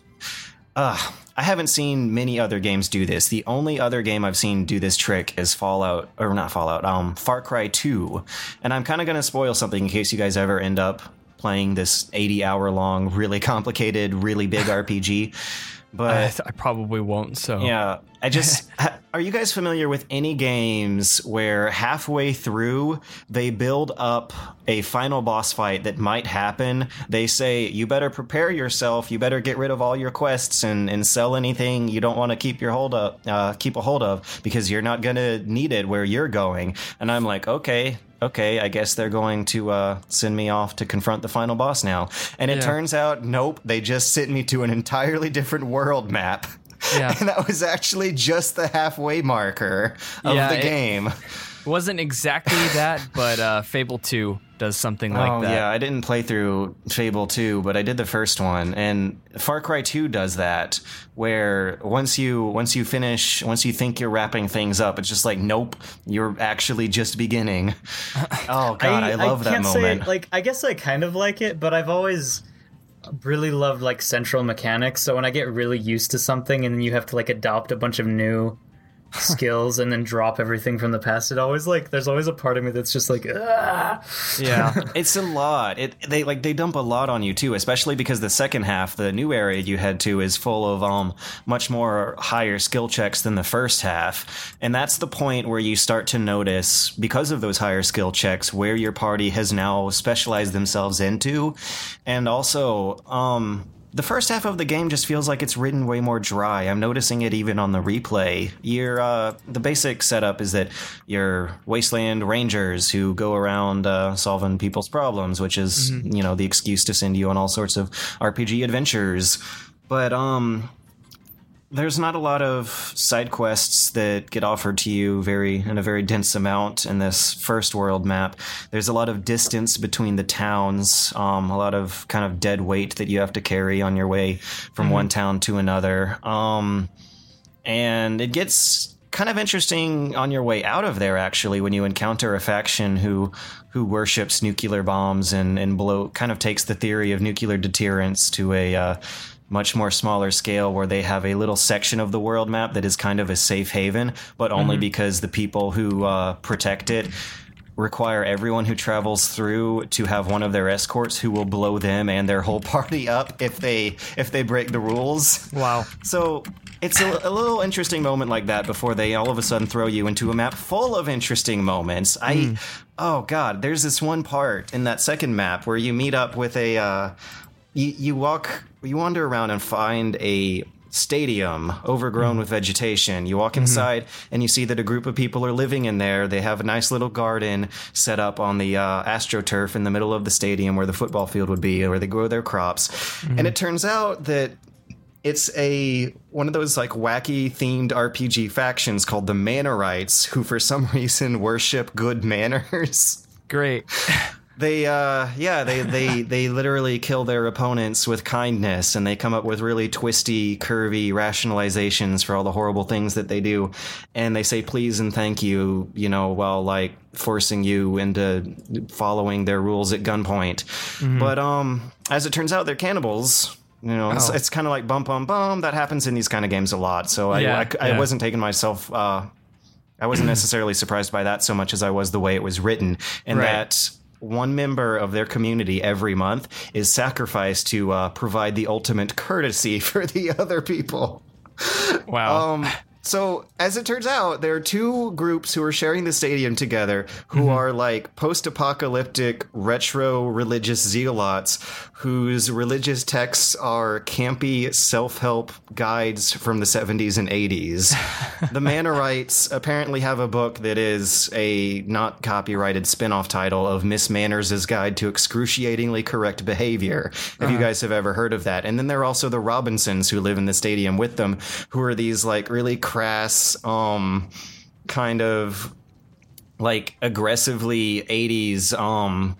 uh, I haven't seen many other games do this. The only other game I've seen do this trick is Fallout, or not Fallout, um, Far Cry 2. And I'm kind of going to spoil something in case you guys ever end up playing this 80 hour long, really complicated, really big [LAUGHS] RPG. But I, I probably won't. So yeah, I just [LAUGHS] are you guys familiar with any games where halfway through they build up a final boss fight that might happen? They say you better prepare yourself, you better get rid of all your quests and, and sell anything you don't want to keep your hold up, uh, keep a hold of because you're not gonna need it where you're going. And I'm like, okay, okay, I guess they're going to uh, send me off to confront the final boss now. And it Yeah. turns out, nope, they just sent me to an entirely different world map. Yeah. and that was actually just the halfway marker of Yeah, the it- game. Wasn't exactly that, but uh, Fable 2 does something like oh that. yeah, I didn't play through Fable 2, but I did the first one and Far Cry 2 does that where once you once you finish, once you think you're wrapping things up, it's just like nope, you're actually just beginning. Oh god, [LAUGHS] I, love that can't moment. Say, like, I guess I kind of like it, but I've always really loved like central mechanics. So when I get really used to something, and then you have to like adopt a bunch of new skills and then drop everything from the past, it always like there's always a part of me that's just like, ah. Yeah. [LAUGHS] it's a lot. It they like they dump a lot on you too, especially because the second half, the new area you head to, is full of um much more higher skill checks than the first half, and that's the point where you start to notice because of those higher skill checks where your party has now specialized themselves into, and also um. The first half of the game just feels like it's written way more dry. I'm noticing it even on the replay. Your uh, the basic setup is that you're wasteland rangers who go around uh, solving people's problems, which is you know the excuse to send you on all sorts of RPG adventures. But um, there's not a lot of side quests that get offered to you very in a very dense amount in this first world map. There's a lot of distance between the towns, um, a lot of kind of dead weight that you have to carry on your way from one town to another. Um, and it gets kind of interesting on your way out of there actually when you encounter a faction who who worships nuclear bombs and and blow kind of takes the theory of nuclear deterrence to a uh, much more smaller scale where they have a little section of the world map that is kind of a safe haven but only because the people who uh, protect it require everyone who travels through to have one of their escorts who will blow them and their whole [LAUGHS] party up if they if they break the rules Wow. so it's a, a little interesting moment like that before they all of a sudden throw you into a map full of interesting moments. I, oh god, there's this one part in that second map where you meet up with a, uh, you, you walk, you wander around and find a stadium overgrown hmm. with vegetation. You walk mm-hmm. inside and you see that a group of people are living in there. They have a nice little garden set up on the uh, astroturf in the middle of the stadium where the football field would be, where they grow their crops. And mm-hmm. it turns out that it's a one of those like wacky themed RPG factions called the Mannerites, who for some [LAUGHS] reason worship good manners. Great. [LAUGHS] They uh yeah, they they [LAUGHS] they literally kill their opponents with kindness and they come up with really twisty, curvy rationalizations for all the horrible things that they do. And they say please and thank you, you know, while like forcing you into following their rules at gunpoint. But um as it turns out they're cannibals. You know, it's, Oh. it's kind of like bum bum bum. That happens in these kind of games a lot. So I, Yeah, I, I yeah. wasn't taking myself uh I wasn't [CLEARS THROAT] necessarily surprised by that so much as I was the way it was written, and Right. that one member of their community every month is sacrificed to uh, provide the ultimate courtesy [LAUGHS] for the other people. Wow. Um, so as it turns out, there are two groups who are sharing the stadium together, who mm-hmm. are like post-apocalyptic retro religious zealots, whose religious texts are campy self-help guides from the 70s and 80s. [LAUGHS] the Mannerites apparently have a book that is a not copyrighted spin-off title of Miss Manners' Guide to Excruciatingly Correct Behavior. If you uh-huh. guys have ever heard of that. And then there are also the Robbinsons who live in the stadium with them, who are these like really crass, um, kind of like aggressively 80s, um,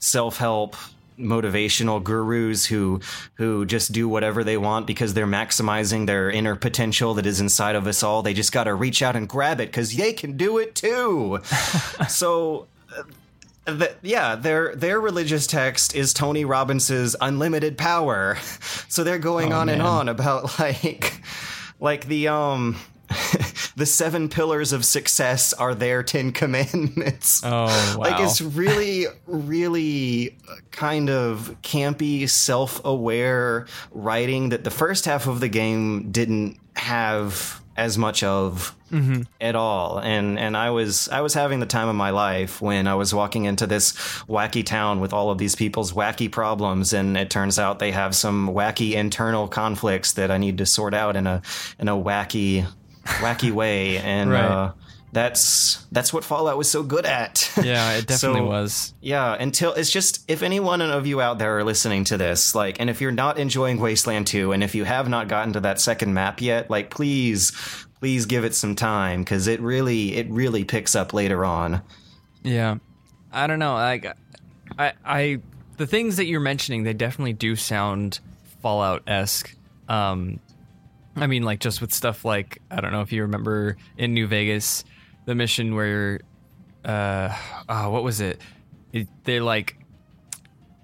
self-help motivational gurus who who just do whatever they want because they're maximizing their inner potential that is inside of us all. They just got to reach out and grab it cuz they can do it too. [LAUGHS] so uh, th- yeah, their their religious text is Tony Robbins' unlimited power. [LAUGHS] So they're going on and on about [LAUGHS] like like the um [LAUGHS] the seven pillars of success are their 10 commandments. oh [LAUGHS] wow. Like it's really, really uh, kind of campy, self-aware writing that the first half of the game didn't have as much of mm-hmm. at all. And and I was I was having the time of my life when I was walking into this wacky town with all of these people's wacky problems, and it turns out they have some wacky internal conflicts that I need to sort out in a in a wacky wacky way. And Right. uh, that's that's what Fallout was so good at. [LAUGHS] Yeah, it definitely So- was. yeah, until it's just if anyone of you out there are listening to this, like, and if you're not enjoying Wasteland 2, and if you have not gotten to that second map yet, like, please, please give it some time because it really, it really picks up later on. Yeah, I don't know. Like, I, I, the things that you're mentioning, they definitely do sound Fallout esque. Um, I mean, like just with stuff like I don't know if you remember in New Vegas, the mission where, uh, oh, what was it? it they're like,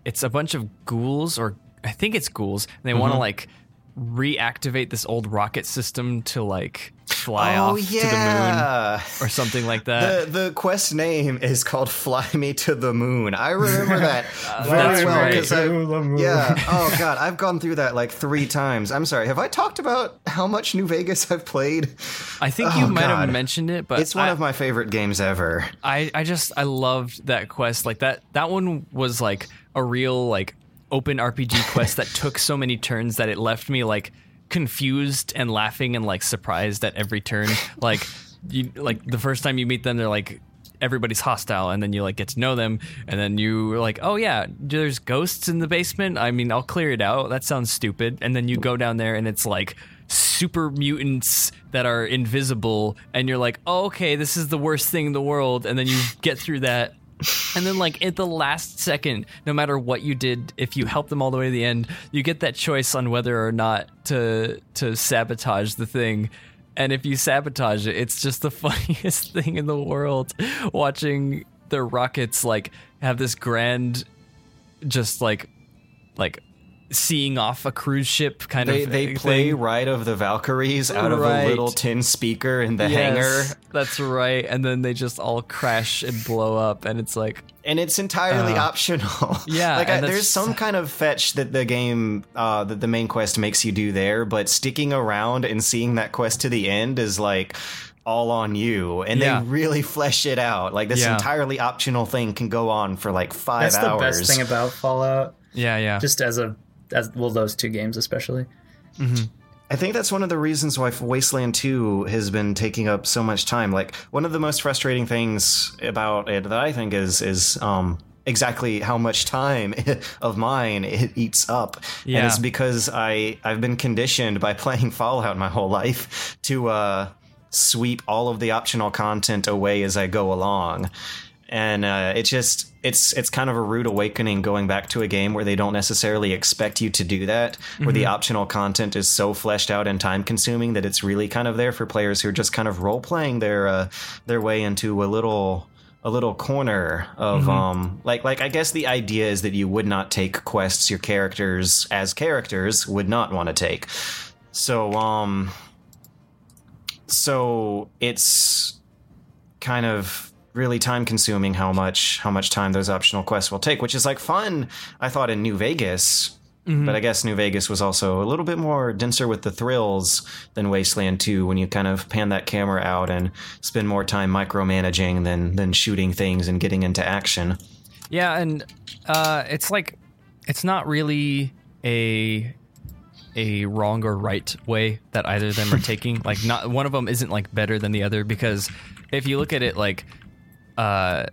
it's a bunch of ghouls, or I think it's ghouls, and they want to like reactivate this old rocket system to like fly oh off to the moon or something like that. The, the quest name is called "Fly Me to the Moon." I remember that [LAUGHS] very that's well right. 'cause I- To the moon. yeah. [LAUGHS] Oh god, I've gone through that like three times. I'm sorry. Have I talked about how much New Vegas I've played? I think Oh, you might God. have mentioned it, but It's one I, of my favorite games ever. I, I just I loved that quest. Like that that one was like a real like open RPG [LAUGHS] quest that took so many turns that it left me like confused and laughing and like surprised at every turn. Like you like the first time you meet them, they're like everybody's hostile and then you like get to know them and then you are like oh yeah there's ghosts in the basement. I mean i'll clear it out. That sounds stupid. And then you go down there and it's like super mutants that are invisible and you're like oh, okay this is the worst thing in the world. And then you get through that and then like at the last second no matter what you did if you help them all the way to the end you get that choice on whether or not to to sabotage the thing. And if you sabotage it it's just the [LAUGHS] funniest thing in the world watching the rockets like have this grand just like like seeing off a cruise ship kind They of they play. Ride of the Valkyries out of a little tin speaker in the Yes, hangar, that's right and then they just all crash and blow up and it's like and it's entirely Uh, optional. [LAUGHS] yeah, like I, there's some kind of fetch that the game, uh, that the main quest makes you do there, but sticking around and seeing that quest to the end is like all on you, and Yeah. they really flesh it out. Like this Yeah. entirely optional thing can go on for like five That's the hours. best thing about Fallout. yeah yeah Just as a as well, those two games especially. I think that's one of the reasons why Wasteland 2 has been taking up so much time. Like one of the most frustrating things about it that I think is is um exactly how much time [LAUGHS] of mine [LAUGHS] it eats up. Yeah. And it's because I I've been conditioned by [LAUGHS] playing Fallout my whole life to uh sweep all of the optional content away as I go along. And uh, it just it's it's kind of a rude awakening going back to a game where they don't necessarily expect you to do that, where the optional content is so fleshed out and time consuming that it's really kind of there for players who are just kind of role playing their uh, their way into a little a little corner of um like like I guess the idea is that you would not take quests your characters as characters would not want to take. So um so it's kind of really time consuming how much how much time those optional quests will take which is like fun i thought in new vegas. But i guess new vegas was also a little bit more denser with the thrills than wasteland 2 when you kind of pan that camera out and spend more time micromanaging than than shooting things and getting into action. Yeah, and uh, it's like it's not really a a wrong or right way that either of them are [LAUGHS] taking. Like, not one of them isn't like better than the other because if you look at it like, uh,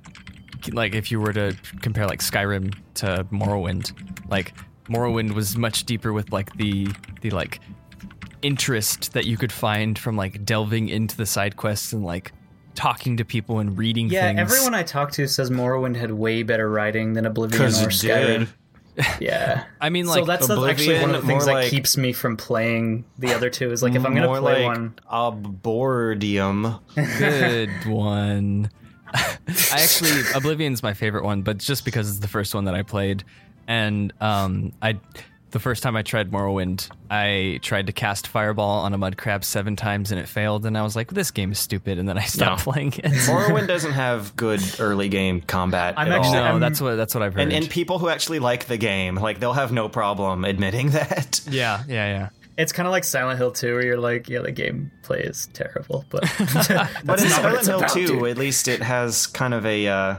like if you were to compare like Skyrim to Morrowind, like Morrowind was much deeper with like the the like interest that you could find from like delving into the side quests and like talking to people and reading Yeah, things. everyone I talked to says Morrowind had way better writing than Oblivion or Skyrim. did. [LAUGHS] Yeah. I mean, so like that's that's actually one of the things that like- keeps me from playing the other two. Is like if I'm gonna more play like one, arbordium Good [LAUGHS] one. I actually Oblivion's my favorite one, but just because it's the first one that I played, and um, I the first time I tried Morrowind, I tried to cast Fireball on a mud crab seven times and it failed, and I was like, "This game is stupid," and then I stopped No. playing it. morrowind doesn't have good early game combat I'm at all. actually- no, I'm- that's what that's what I've heard. and, and people who actually like the game like they'll have no problem admitting [LAUGHS] that yeah, yeah, yeah. It's kind of like Silent Hill 2, where you're like, yeah, the gameplay is terrible, but [LAUGHS] But [LAUGHS] in Silent Hill 2, dude. at least it has kind of a uh,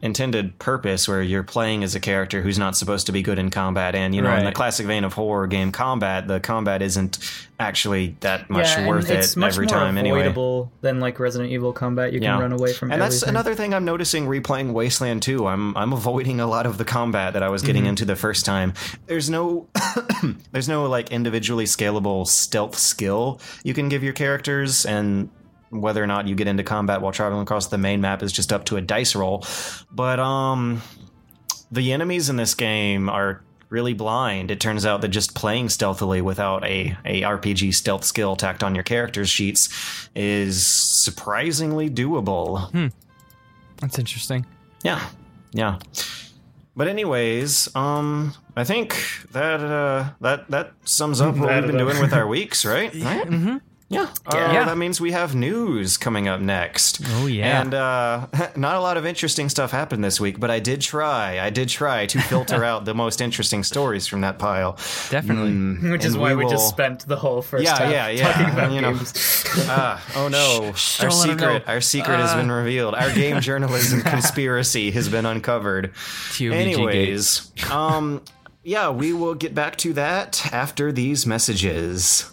intended purpose where you're playing as a character who's not supposed to be good in combat. And, you know, in the classic vein of horror game combat, the combat isn't actually that much yeah, worth it much every more time anyway. avoidable than like Resident Evil combat. You can run away from and that's another thing I'm noticing replaying Wasteland 2. I'm I'm avoiding a lot of the combat that I was Mm-hmm. getting into the first time. There's no [COUGHS] there's no like individually scalable stealth skill you can give your characters and whether or not you get into combat while traveling across the main map is just up to a dice roll. But um the enemies in this game are really blind. It turns out that just playing stealthily without a, a RPG stealth skill tacked on your character's sheets is surprisingly doable. That's interesting. Yeah. Yeah. But anyways, um I think that uh that that sums up [LAUGHS] what we've been doing with our weeks, right? [LAUGHS] Right? Mm-hmm. Yeah. Uh, Yeah. That means we have news coming up next. Oh, yeah. And uh, [LAUGHS] not a lot of interesting stuff happened this week, but I did try. I did try to filter [LAUGHS] out the most interesting stories from that pile. Definitely. [LAUGHS] Which is why we we, just spent the whole first Yeah, half yeah, yeah. talking about You know. games. Ah, oh no. shh, our don't let 'em secret our secret has been revealed. Our game journalism conspiracy has been uncovered. TOVG Anyways, um yeah, we will get back to that after these messages.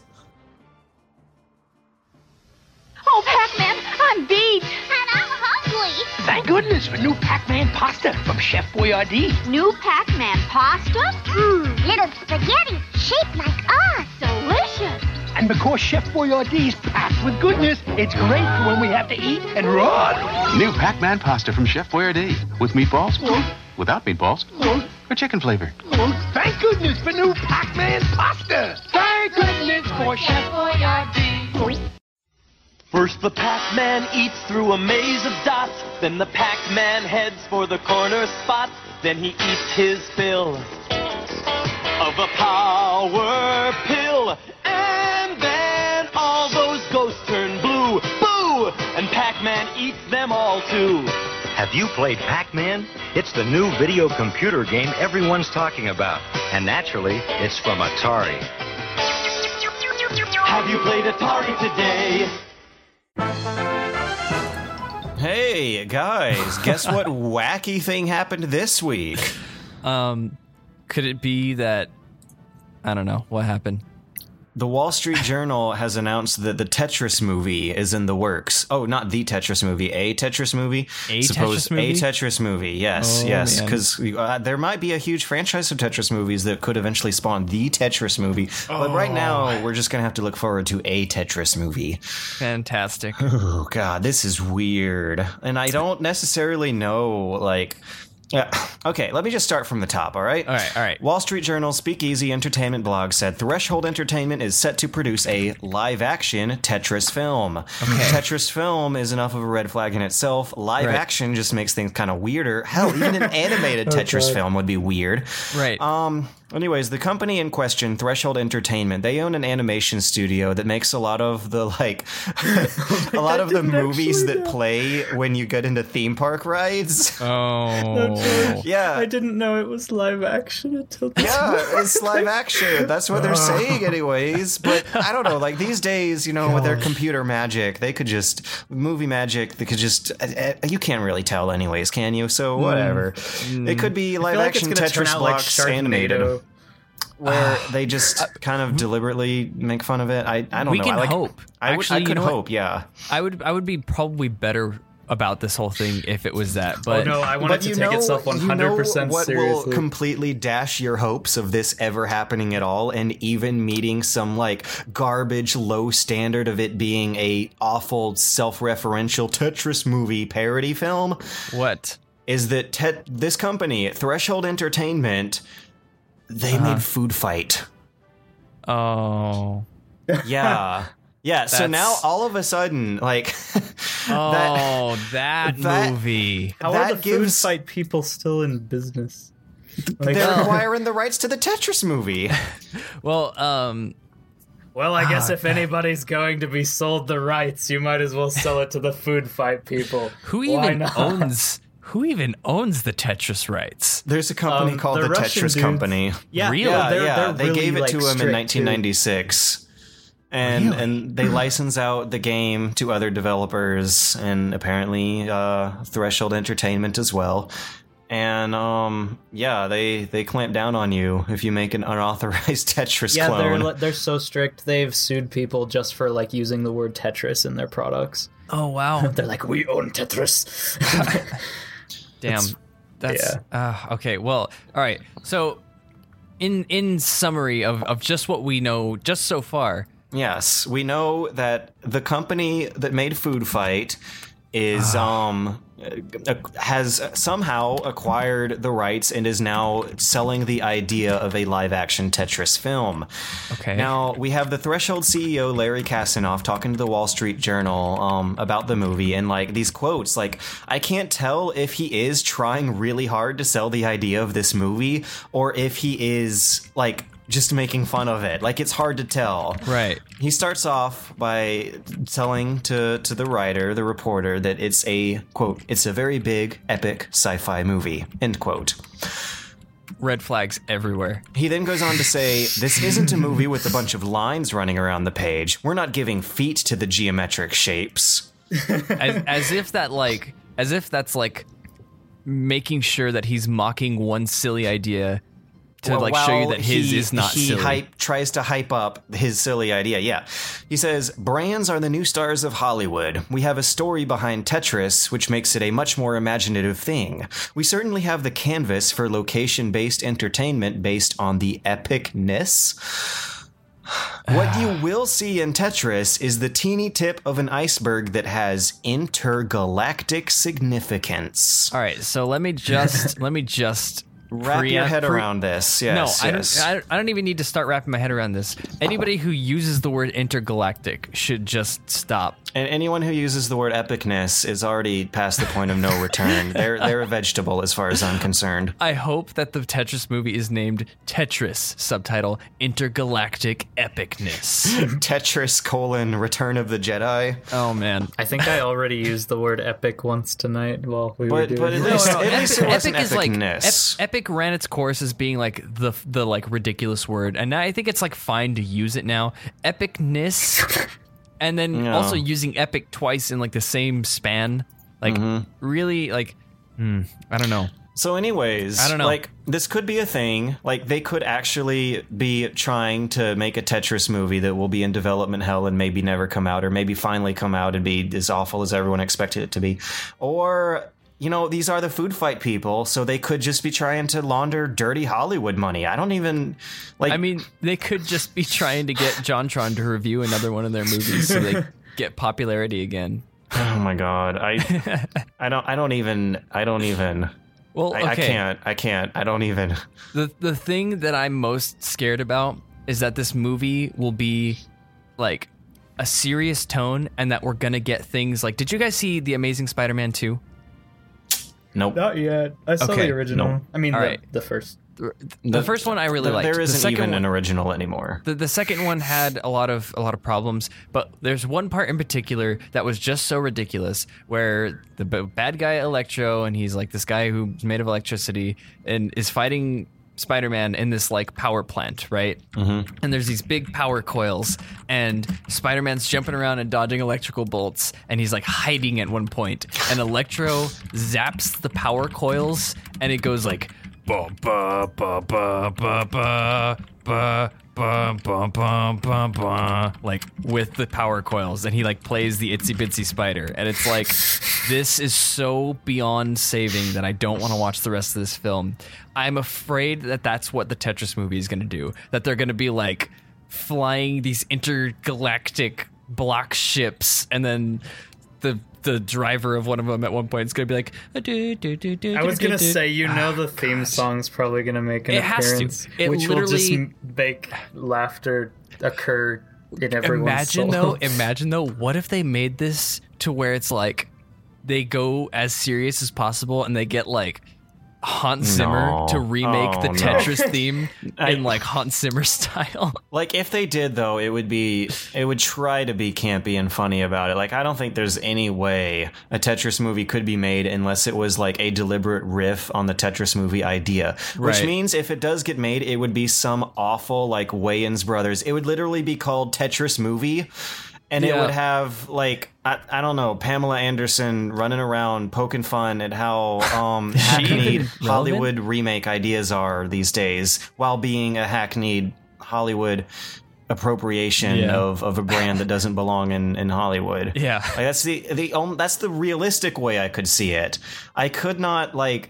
Thank goodness for new Pac-Man pasta from Chef Boyardee. New Pac-Man pasta? Mmm, little spaghetti shaped like us. Delicious. And because Chef Boyardee's packed with goodness, it's great for when we have to eat and run. New Pac-Man pasta from Chef Boyardee. With meatballs? Hmm. Without meatballs? Hmm. Or chicken flavored? Hmm. Thank goodness for new Pac-Man pasta. Thank goodness for Chef Boyardee. First the Pac-Man eats through a maze of dots, then the Pac-Man heads for the corner spot, then he eats his fill of a power pill, and then all those ghosts turn blue, boo, and Pac-Man eats them all too. Have you played Pac-Man? It's the new video computer game everyone's talking about. And naturally, it's from Atari. Have you played Atari today? Hey guys, guess [LAUGHS] what wacky thing happened this week? Um, could it be that I don't know what happened? The Wall Street Journal has announced that the Tetris movie is in the works. Oh, not the Tetris movie, a Tetris movie. A Tetris movie? A Tetris movie. Yes, Oh, yes, because uh, there might be a huge franchise of Tetris movies that could eventually spawn the Tetris movie. But right Oh. now, we're just gonna have to look forward to a Tetris movie. Fantastic. Oh God, this is weird, and I don't necessarily know like. Yeah. Okay, let me just start from the top, all right? All right, all right. Wall Street Journal Speakeasy Entertainment blog said Threshold Entertainment is set to produce a live action Tetris film. Tetris film is enough of a red flag in itself. Live Right. action just makes things kind of weirder. Hell, even an [LAUGHS] animated Tetris film would be weird. Right. Um. Anyways, the company in question, Threshold Entertainment, they own an animation studio that makes a lot of the like, [LAUGHS] a lot of the movies that know. play when you get into theme park rides. [LAUGHS] oh. yeah, I didn't know it was live action until this yeah, it's live action. That's what they're saying, [LAUGHS] anyways. But I don't know. Like these days, you know, with their computer magic, they could just movie magic. They could just. Uh, uh, you can't really tell, anyways, can you? So whatever. It could be live feel like action Tetris out like blocks animated. Sharknado. where they just uh, kind of hmm? deliberately make fun of it. I, I don't We know. can I like, hope. I, would, Actually, I you could know what? hope, yeah. I would I would be probably better about this whole thing if it was that. Oh, but Oh no, I want it to take itself one you hundred know percent what will completely dash your hopes of this ever happening at all, and even meeting some like garbage low standard of it being a awful self-referential Tetris movie parody film what? is that Tet- this company Threshold Entertainment they Uh-huh. made Food Fight. Oh. [LAUGHS] Yeah. Yeah, so now all of a sudden, like, [LAUGHS] Oh, that, [LAUGHS] that- movie. How that are the gives- food fight people still in business? Like, they're acquiring the rights to the Tetris movie. Well, um, well, I guess if anybody's going to be sold the rights, you might as well sell it to the food fight people. who Why even not? owns who even owns the Tetris rights? There's a company Um, called the the, Tetris dudes- Company. Yeah, Really? Yeah, they're- yeah. they're they really, gave it like, to him in strict, too. 1996. And and they license out the game to other developers and apparently uh, Threshold Entertainment as well. And um, yeah, they they clamp down on you if you make an unauthorized [LAUGHS] Tetris Yeah, they're they're so strict. They've sued people just for like using the word Tetris in their products. Oh wow, [LAUGHS] They're like, we own Tetris. [LAUGHS] damn, that's uh, okay. Well, all right. So, in in summary of of just what we know just so far, Yes, we know that the company that made Food Fight is um uh, has somehow acquired the rights and is now selling the idea of a live action Tetris film. okay. Now we have the Threshold CEO Larry Kasanoff talking to the Wall Street Journal um, about the movie and like these quotes. Like I can't tell if he is trying really hard to sell the idea of this movie or if he is like just making fun of it. Like it's hard to tell. right. He starts off by telling to to the writer, the reporter, that it's a quote, it's a very big, epic sci-fi movie. End quote. Red flags everywhere. He then goes on to say, This isn't a movie with a bunch of lines running around the page. We're not giving feet to the geometric shapes. as, as if that like as if that's like making sure that he's mocking one silly idea to Well, like show you that his he- is not he silly. Hype, tries to hype up his silly idea. Yeah. He says, Brands are the new stars of Hollywood. We have a story behind Tetris, which makes it a much more imaginative thing. We certainly have the canvas for location based entertainment based on the epicness. [SIGHS] What you will see in Tetris is the teeny tip of an iceberg that has intergalactic significance. All right, so let me just [LAUGHS] let me just Wrap your head pre- around this. No, Yes, I, yes. don't, I, don't, I don't even need to start wrapping my head around this. Anybody who uses the word intergalactic should just stop. And anyone who uses the word epicness is already past the point of no return. [LAUGHS] they're they're a vegetable as far as I'm concerned. I hope that the Tetris movie is named Tetris, subtitle Intergalactic Epicness. [LAUGHS] Tetris colon Return of the Jedi. oh man. I think I already used the word epic once tonight while we were But doing but at least, No, no, at least it epic, wasn't epic is like epicness. ep- epic ran its course as being like the the like ridiculous word, and I think it's like fine to use it now. Epicness, [LAUGHS] and then also using epic twice in like the same span, like Mm-hmm. really like hmm, I don't know. So, anyways, I don't know. Like, this could be a thing. Like, they could actually be trying to make a Tetris movie that will be in development hell and maybe never come out, or maybe finally come out and be as awful as everyone expected it to be. Or, you know, these are the food fight people, so they could just be trying to launder dirty Hollywood money. I don't even like. I mean, they could just be trying to get JonTron to review another one of their movies so they [LAUGHS] get popularity again. oh my god, I, [LAUGHS] I don't, I don't even, I don't even. Well, I, okay. I can't. I can't. I don't even. The the thing that I'm most scared about is that this movie will be like a serious tone and that we're gonna get things like did you guys see The Amazing Spider-Man 2? Nope. Not yet. I saw Okay, the original. no. I mean, the, right. the first. The, first one I really There- liked. There The isn't second even one- an original anymore. The, the second one had a lot of a lot of problems, but there's one part in particular that was just so ridiculous, where the b- bad guy Electro and he's like this guy who's made of electricity and is fighting Spider-Man in this like power plant, right? Mm-hmm. And there's these big power coils, and Spider-Man's jumping around and dodging electrical bolts, and he's like hiding at one point, and Electro zaps the power coils, and it goes like bum ba ba ba ba ba ba Bum, bum, bum, bum, bum, like with the power coils, and he like plays the itsy bitsy spider, and it's like this is so beyond saving that I don't want to watch the rest of this film. I'm afraid that that's what the Tetris movie is going to do. That they're going to be like flying these intergalactic block ships, and then the the driver of one of them at one point is going to be like I was gonna say, you know, the ah, theme song's probably gonna make an It appearance, which will just make laughter occur in everyone's imagine soul. though imagine though what if they made this to where it's like they go as serious as possible and they get like Hans Zimmer No. to remake the Oh, no. Tetris [LAUGHS] theme in like Hans Zimmer style. [LAUGHS] Like if they did though, it would be it would try to be campy and funny about it. Like I don't think there's any way a Tetris movie could be made unless it was like a deliberate riff on the Tetris movie idea. Which Right. means if it does get made, it would be some awful like Wayans brothers. It would literally be called Tetris movie. And it would have like I, I don't know Pamela Anderson running around poking fun at how um, [LAUGHS] hackneyed Hollywood remake ideas are these days, while being a hackneyed Hollywood appropriation Yeah. of, of a brand that doesn't belong in, in Hollywood. [LAUGHS] Yeah. like that's the the only, that's the realistic way I could see it. I could not like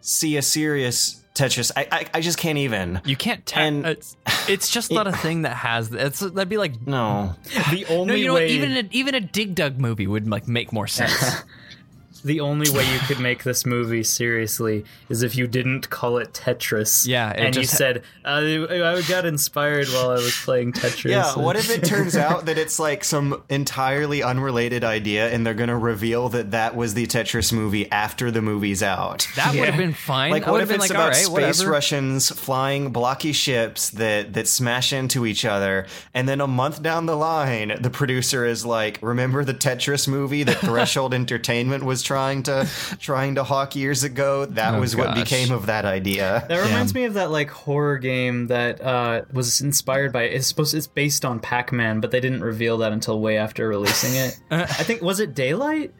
see a serious Tetris. I I, I just can't even. You can't tell. And- it's, it's just not a [LAUGHS] thing that has. It's that'd be like No, [LAUGHS] The no, only you know what? way even a, even a Dig Dug movie would like make more sense. [LAUGHS] the only way you could make this movie seriously is if you didn't call it Tetris. Yeah, it and you just- said uh, I got inspired while I was playing Tetris. Yeah, what if it turns out that it's like some entirely unrelated idea and they're going to reveal that that was the Tetris movie after the movie's out? That would have been fine. Like, what if been it's like, about right, space whatever. Russians flying blocky ships that that smash into each other, and then a month down the line, the producer is like, "Remember the Tetris movie that Threshold Entertainment was trying to [LAUGHS] trying to hawk years ago? That Oh, was what became of that idea." That reminds me of that like horror game that uh, was inspired by. It's supposed it's based on Pac-Man, but they didn't reveal that until way after releasing it. [LAUGHS] I think was it Daylight.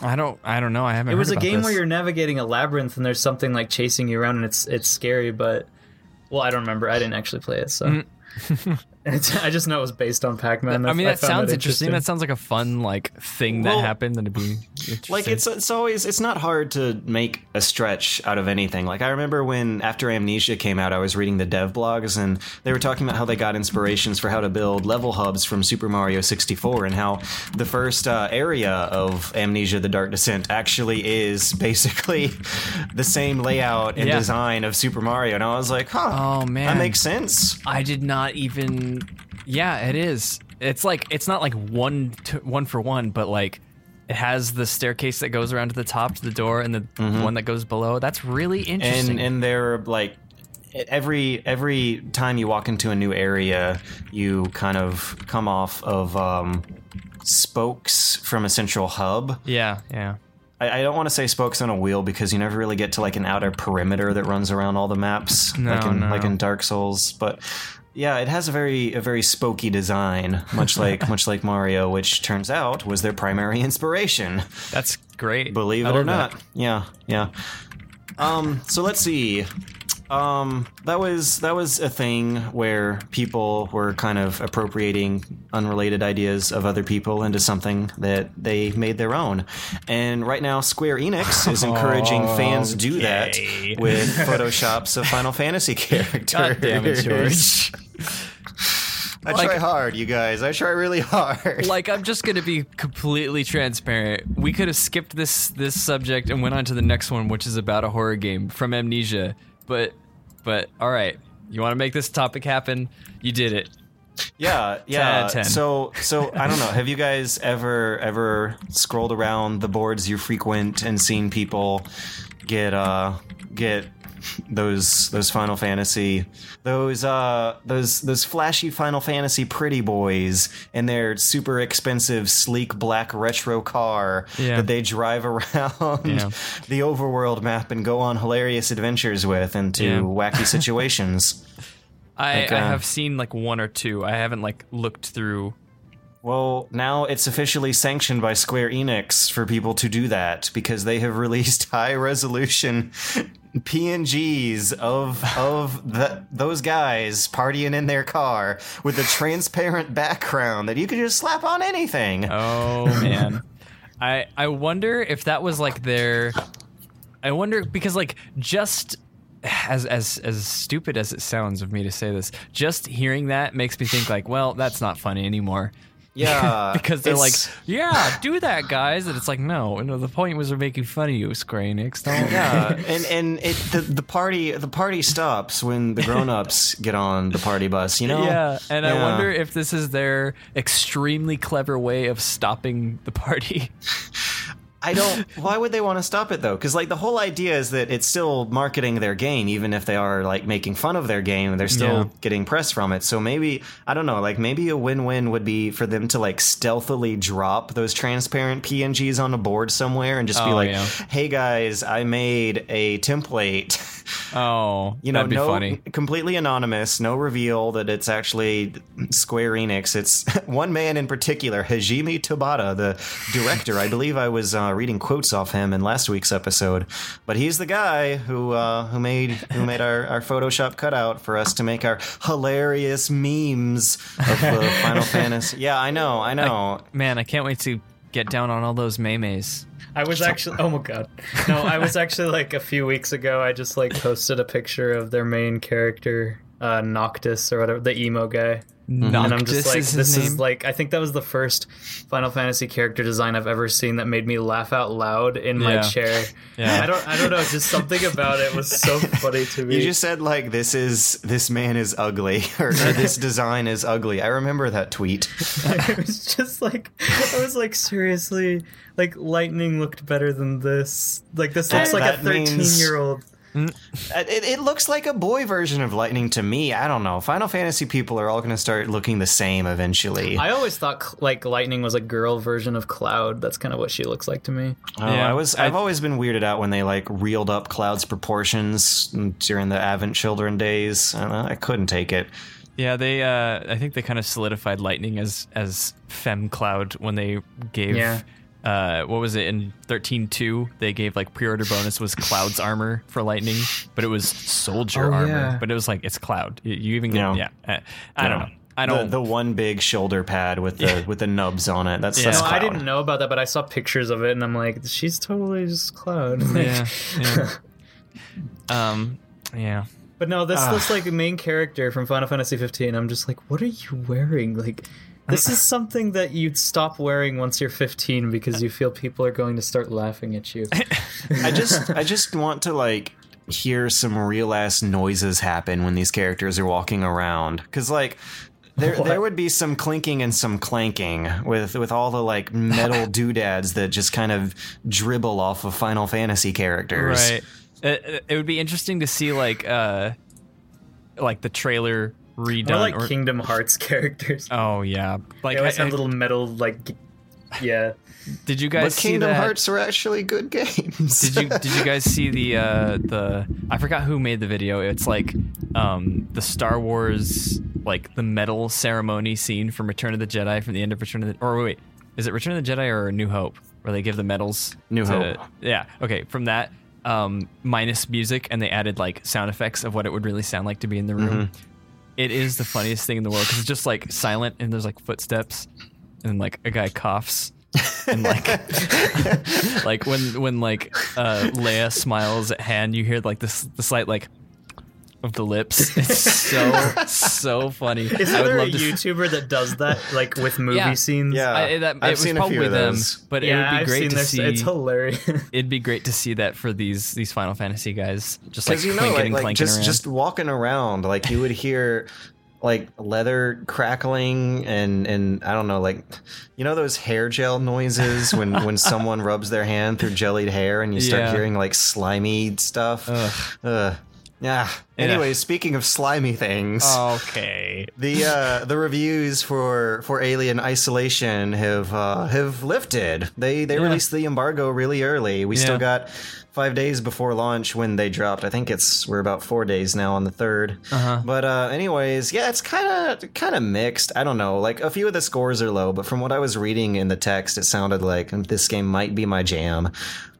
I don't. I don't know. I haven't. It was heard a about game this. where you're navigating a labyrinth and there's something like chasing you around and it's it's scary, but well, I don't remember. I didn't actually play it, so [LAUGHS] it's, I just know it was based on Pac-Man. I mean, that found sounds interesting. That sounds like a fun like thing that Well, happened. That'd be [SIGHS] like it's it's always it's not hard to make a stretch out of anything. Like I remember when after Amnesia came out, I was reading the dev blogs and they were talking about how they got inspirations for how to build level hubs from Super Mario 64 and how the first uh, area of Amnesia: The Dark Descent actually is [LAUGHS] basically the same layout and Yeah. design of Super Mario. And I was like, huh, Oh, man, that makes sense. I did not even. Yeah, it is. It's like it's not like one to, one for one, but like it has the staircase that goes around to the top to the door, and the one that goes below. That's really interesting. and and they're like every every time you walk into a new area you kind of come off of um spokes from a central hub yeah, yeah. I, I don't want to say spokes on a wheel because you never really get to like an outer perimeter that runs around all the maps No, like in no. like in dark souls but yeah, it has a very a very spooky design, much [LAUGHS] like much like Mario, which turns out was their primary inspiration. That's great. Believe I it or love that. not. Yeah, yeah. Um, so let's see. Um, that was that was a thing where people were kind of appropriating unrelated ideas of other people into something that they made their own. And right now, Square Enix is [LAUGHS] encouraging fans do that with photoshops of Final Fantasy characters. [LAUGHS] God damn it, George. I Like- try hard, you guys. I try really hard. [LAUGHS] like I'm just gonna be completely transparent. We could have skipped this this subject and went on to the next one, which is about a horror game from Amnesia. But but all right, you want to make this topic happen? You did it. Yeah, yeah. 10. So, so I don't know. Have you guys ever ever scrolled around the boards you frequent and seen people get uh get those those Final Fantasy those uh those those flashy Final Fantasy pretty boys in their super expensive sleek black retro car Yeah. that they drive [LAUGHS] around Yeah. the overworld map and go on hilarious adventures with into Yeah. wacky [LAUGHS] situations. I, Like, I uh, have seen like one or two. I haven't like looked through. Well, now it's officially sanctioned by Square Enix for people to do that because they have [LAUGHS] released high resolution PNGs of of the, those guys partying in their car with a transparent background that you could just slap on anything. Oh [LAUGHS] man, I I wonder if that was like their. I wonder because like just as as as stupid as it sounds of me to say this, just hearing that makes me think like, well, that's not funny anymore. Yeah, [LAUGHS] because they're like, yeah, do that, guys, and it's like, no, no. The point was they're making fun of you, Square Enix. Don't. yeah, [LAUGHS] and and it the, the party the party stops when the grown ups [LAUGHS] get on the party bus. You know. Yeah, and I wonder if this is their extremely clever way of stopping the party. I don't. Why would they want to stop it though? Because like the whole idea is that it's still marketing their game, even if they are like making fun of their game. They're still Yeah. getting press from it. So maybe I don't know. Like maybe a win-win would be for them to like stealthily drop those transparent PNGs on a board somewhere and just be Oh, like, yeah. "Hey guys, I made a template." Oh, [LAUGHS] you know, be no, funny. completely anonymous, no reveal that it's actually Square Enix. It's [LAUGHS] one man in particular, Hajime Tabata, the director. I believe I was uh, reading quotes off him in last week's episode, but he's the guy who uh, who made who made our, our Photoshop cutout for us to make our hilarious memes of the [LAUGHS] Final Fantasy. Yeah, I know, I know. Man, I can't wait to get down on all those memes. I was actually oh my god. No, I was actually like a few weeks ago I just like posted a picture of their main character, uh Noctis or whatever, the emo guy. Mm-hmm. And I'm just like is this name? is like I think that was the first Final Fantasy character design I've ever seen that made me laugh out loud in my Yeah. chair. Yeah. I don't I don't know, just something about it was so [LAUGHS] funny to me. You just said like this is this man is ugly or, [LAUGHS] or this design is ugly. I remember that tweet. [LAUGHS] it was just like I was like seriously like lightning looked better than this. Like this looks That- like a that means- 13 year old. It, it looks like a boy version of Lightning to me. I don't know. Final Fantasy people are all going to start looking the same eventually. I always thought like lightning was a girl version of Cloud. That's kind of what she looks like to me. Oh, Yeah, I was. I- I've always been weirded out when they like reeled up Cloud's proportions during the Advent Children days. I, don't know, I couldn't take it. Yeah, they. Uh, I think they kind of solidified Lightning as as Fem Cloud when they gave. Yeah. Uh, what was it in thirteen two? They gave like pre-order bonus was Cloud's armor for Lightning, but it was Soldier Oh, armor. yeah. But it was like it's Cloud. You, you even get Yeah. yeah. Uh, I don't know. I don't. The, the one big shoulder pad with the with the nubs on it. That's, Yeah. that's No, I didn't know about that, but I saw pictures of it, and I'm like, she's totally just Cloud. Yeah. yeah. [LAUGHS] um. Yeah. But no, this Ah. this like main character from Final Fantasy 15. I'm just like, what are you wearing? Like, this is something that you'd stop wearing once you're 15 because you feel people are going to start laughing at you. [LAUGHS] I just I just want to like hear some real ass noises happen when these characters are walking around cuz like there there would be some clinking and some clanking with with all the like metal [LAUGHS] doodads that just kind of dribble off of Final Fantasy characters. Right. It, it would be interesting to see like uh like the trailer redone. More like or- Kingdom Hearts [LAUGHS] characters. oh yeah. Like They always I- have little metal like, yeah. did you But guys see Kingdom that? Hearts are actually good [LAUGHS] games. Did you [LAUGHS] did you guys see the uh the I forgot who made the video. It's like um the Star Wars like the medal ceremony scene from Return of the Jedi from the end of Return of the or wait, is it Return of the Jedi or New Hope where they give the medals? New to- Hope. Yeah. Okay, from that um minus music and they added like sound effects of what it would really sound like to be in the room. Mm-hmm. It is the funniest thing in the world because it's just like silent and there's like footsteps and like a guy coughs and like [LAUGHS] like when when like uh Leia smiles at Han, you hear like this the slight like of the lips. It's so [LAUGHS] so funny. Isn't I would there a love to. s- YouTuber that does that, like with movie Yeah. scenes? Yeah. I, that, I've it was seen a few probably of them, those. but yeah, it would be I've great seen to this. see. It's hilarious. [LAUGHS] It'd be great to see that for these these Final Fantasy guys, just like Because you know, like, and like clanking just around. just walking around, like you would hear like leather crackling and and I don't know, like you know those hair gel noises when when [LAUGHS] someone rubs their hand through jellied hair and you start Yeah. hearing like slimy stuff. Ugh. Ugh. Yeah. Anyway, speaking of slimy things. okay. The uh, the reviews for, for Alien Isolation have uh, have lifted. They they Yeah. released the embargo really early. We still got five days before launch when they dropped. I think it's we're about four days now on the 3rd Uh-huh. But uh, anyways, yeah, it's kind of kind of mixed. I don't know. Like a few of the scores are low, but from what I was reading in the text, it sounded like this game might be my jam.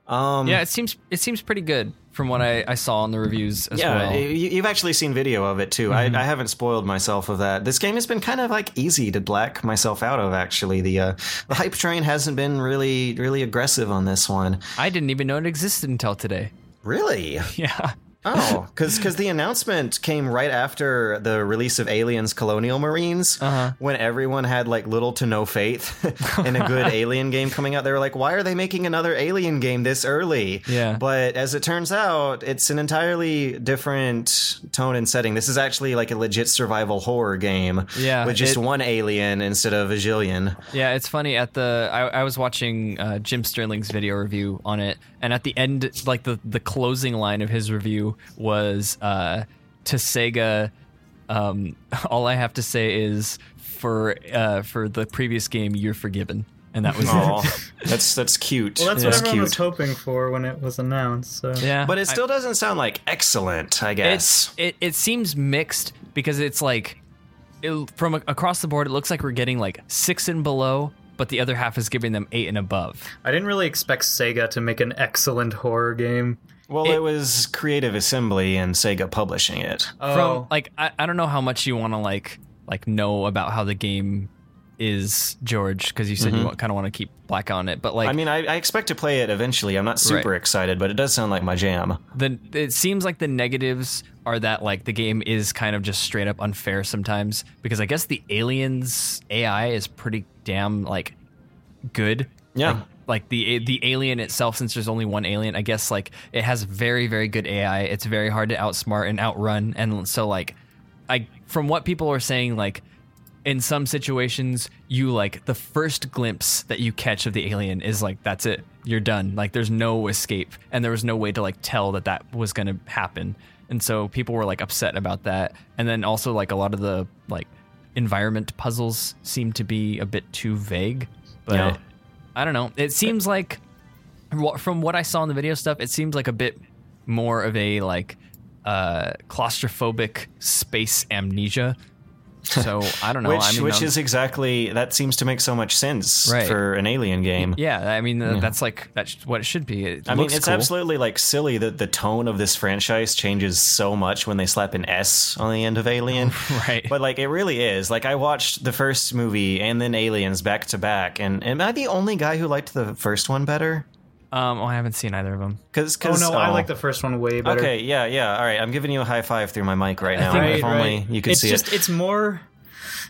Um, Yeah, it seems it seems pretty good from what I, I saw in the reviews as yeah, well. Mm-hmm. you, you've actually seen video of it too. I, I haven't spoiled myself of that. This game has been kind of like easy to black myself out of. Actually, the uh, the hype train hasn't been really really aggressive on this one. I didn't even know it existed until today. Really? [LAUGHS] Yeah. Oh, [LAUGHS] because the announcement came right after the release of Aliens Colonial Marines, Uh-huh. when everyone had like little to no faith [LAUGHS] in a good [LAUGHS] Alien game coming out. They were like, "Why are they making another Alien game this early?" Yeah. But as it turns out, it's an entirely different tone and setting. This is actually like a legit survival horror game, Yeah, with just it- one alien instead of a zillion. Yeah, it's funny. At the I, I was watching uh, Jim Sterling's video review on it, and at the end, like the the closing line of his review was uh, to Sega. Um, [LAUGHS] all I have to say is for uh, for the previous game, you're forgiven, and that was Oh, it. [LAUGHS] that's that's cute. Well, that's that's what everyone was hoping for when it was announced. So. Yeah, But it I- still doesn't sound like excellent. I guess. it's it, it seems mixed because it's like it, from across the board, it looks like we're getting like six and below, but the other half is giving them eight and above. I didn't really expect Sega to make an excellent horror game. Well, it, was Creative Assembly and Sega publishing it. Oh, from like I, I don't know how much you want to like like know about how the game is George because you said you mm-hmm. kind of want to keep black on it but like I mean, I, I expect to play it eventually. I'm not super Right. excited, but it does sound like my jam. the it seems like the negatives are that like the game is kind of just straight up unfair sometimes because I guess the aliens AI is pretty damn like good Yeah. like, like the the alien itself since there's only one alien I guess like it has very very good AI it's very hard to outsmart and outrun. And so like I from what people are saying like in some situations you like the first glimpse that you catch of the alien is like that's it. You're done. Like there's no escape. And there was no way to like tell that that was to happen. And so people were like upset about that. And then also like a lot of the like environment puzzles seem to be a bit too vague. But Yeah. I don't know. It seems like from what i saw in the video stuff it seems like a bit more of a like uh claustrophobic space amnesia so i don't know which I mean, which is exactly that seems to make so much sense Right. for an alien game. yeah i mean uh, that's like that's what it should be it I mean, it's cool. absolutely like silly that the tone of this franchise changes so much when they slap an S on the end of Alien. [LAUGHS] Right. But like, it really is. Like, I watched the first movie and then Aliens back to back, and am I the only guy who liked the first one better? Um oh i haven't seen either of them Because, oh no, I like the first one way better. Okay, yeah, yeah. All right, I'm giving you a high five through my mic right now. Right, if only right. you could it's see just it. it's more.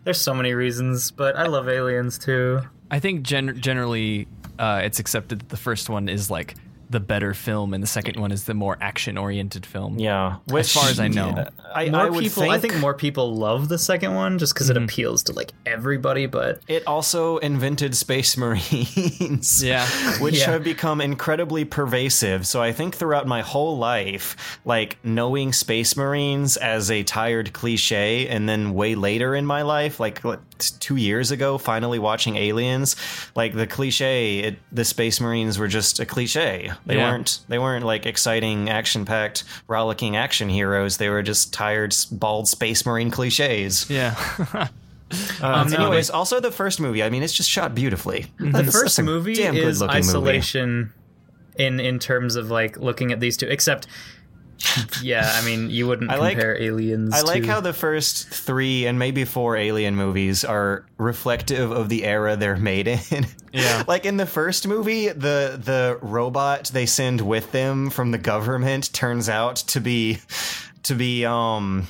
There's so many reasons, but I love aliens too. i think gen- generally uh it's accepted that the first one is like the better film and the second one is the more action oriented film Yeah, as far as i know Yeah. I, More I would people, think I think more people love the second one just because it mm-hmm. appeals to like everybody. But It also invented Space Marines. [LAUGHS] Yeah. [LAUGHS] Which Yeah. have become incredibly pervasive. So I think throughout my whole life, like knowing Space Marines as a tired cliche, and then way later in my life, like what, two years ago, finally watching Aliens, like the cliche, it, the Space Marines were just a cliche. They Yeah. weren't. They weren't like exciting, action-packed, rollicking action heroes. They were just tired, bald Space Marine cliches. yeah [LAUGHS] Um, no, anyways, also the first movie. I mean, it's just shot beautifully. the That's- first that's movie is good-looking movie. isolation in in terms of like looking at these two. Except, yeah, I mean, you wouldn't I like- aliens. I like how the first three and maybe four Alien movies are reflective of the era they're made in. Yeah. [LAUGHS] like in the first movie, the the robot they send with them from the government turns out to be to be um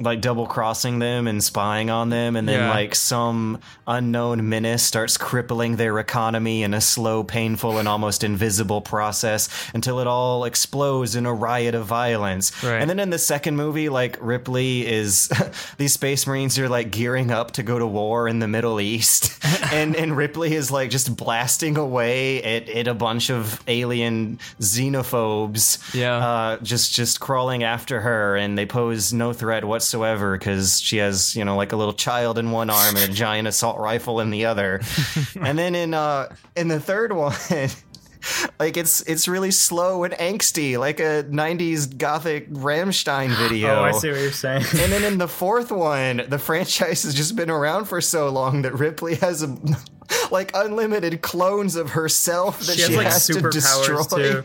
like double crossing them and spying on them and then Yeah. like some unknown menace starts crippling their economy in a slow painful and almost invisible process until it all explodes in a riot of violence Right. and then in the second movie like ripley is [LAUGHS] these space marines are like gearing up to go to war in the middle east [LAUGHS] and and ripley is like just blasting away at, at a bunch of alien xenophobes Yeah. uh, just just crawling after her, and they pose no threat whatsoever because she has you know like a little child in one arm and a giant assault rifle in the other. [LAUGHS] and then in uh in the third one. [LAUGHS] Like it's it's really slow and angsty, like a '90s gothic Rammstein video. [GASPS] Oh, I see what you're saying. And then in the fourth one, the franchise has just been around for so long that Ripley has a, [LAUGHS] like unlimited clones of herself that she she, has like has to destroy. too.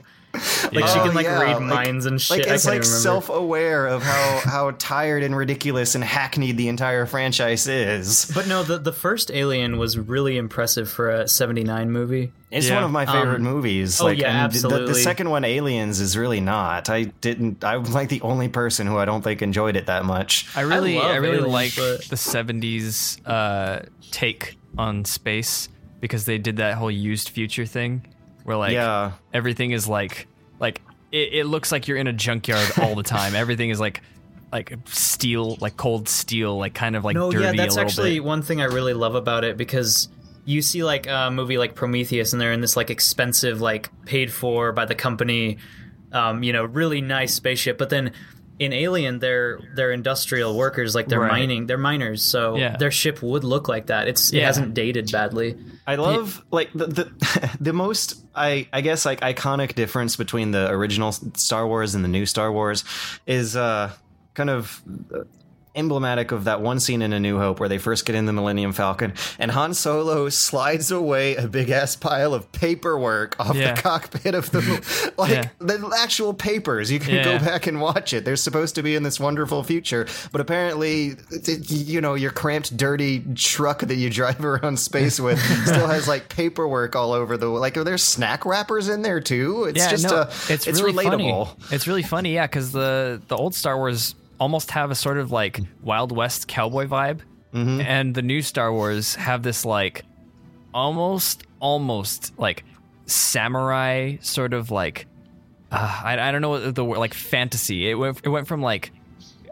Like she Oh, can like yeah, read like- minds and shit. Like I it's like self-aware of how how tired and ridiculous and hackneyed the entire franchise is. But no, the the first Alien was really impressive for a '79 movie. It's Yeah. one of my favorite Um, movies. oh, like, yeah, and the- The, absolutely. second one, Aliens, is really not. I didn't. I'm like the only person who I don't think enjoyed it that much. I really, love I, really Aliens, like but- the '70s uh, take on space because they did that whole used future thing, where like Yeah. everything is like, like it, it looks like you're in a junkyard all the time. [LAUGHS] everything is like, like steel, like cold steel, like kind of like No, dirty yeah, that's little actually bit. one thing I really love about it because you see like a movie like Prometheus and they're in this like expensive, like paid for by the company, um, you know, really nice spaceship, but then in Alien they're they're industrial workers, like they're Right. mining, they're miners, so Yeah. their ship would look like that. It's it Yeah. hasn't dated badly. I love like the the, [LAUGHS] the most I I guess like iconic difference between the original Star Wars and the new Star Wars is uh kind of emblematic of that one scene in A New Hope where they first get in the Millennium Falcon and Han Solo slides away a big ass pile of paperwork off Yeah. the cockpit of the [LAUGHS] like Yeah. the actual papers. You can Yeah. go back and watch it. They're supposed to be in this wonderful future, but apparently, you know, your cramped, dirty truck that you drive [LAUGHS] around space with [LAUGHS] still has like paperwork all over the. Like, are there snack wrappers in there too? It's yeah, just no, uh, it's, it's really relatable. Funny. It's really funny, yeah, because the the old Star Wars almost have a sort of like Wild West cowboy vibe, Mm-hmm. and the new Star Wars have this like almost almost like samurai sort of like uh, I, I don't know what the word like fantasy. It went it went from like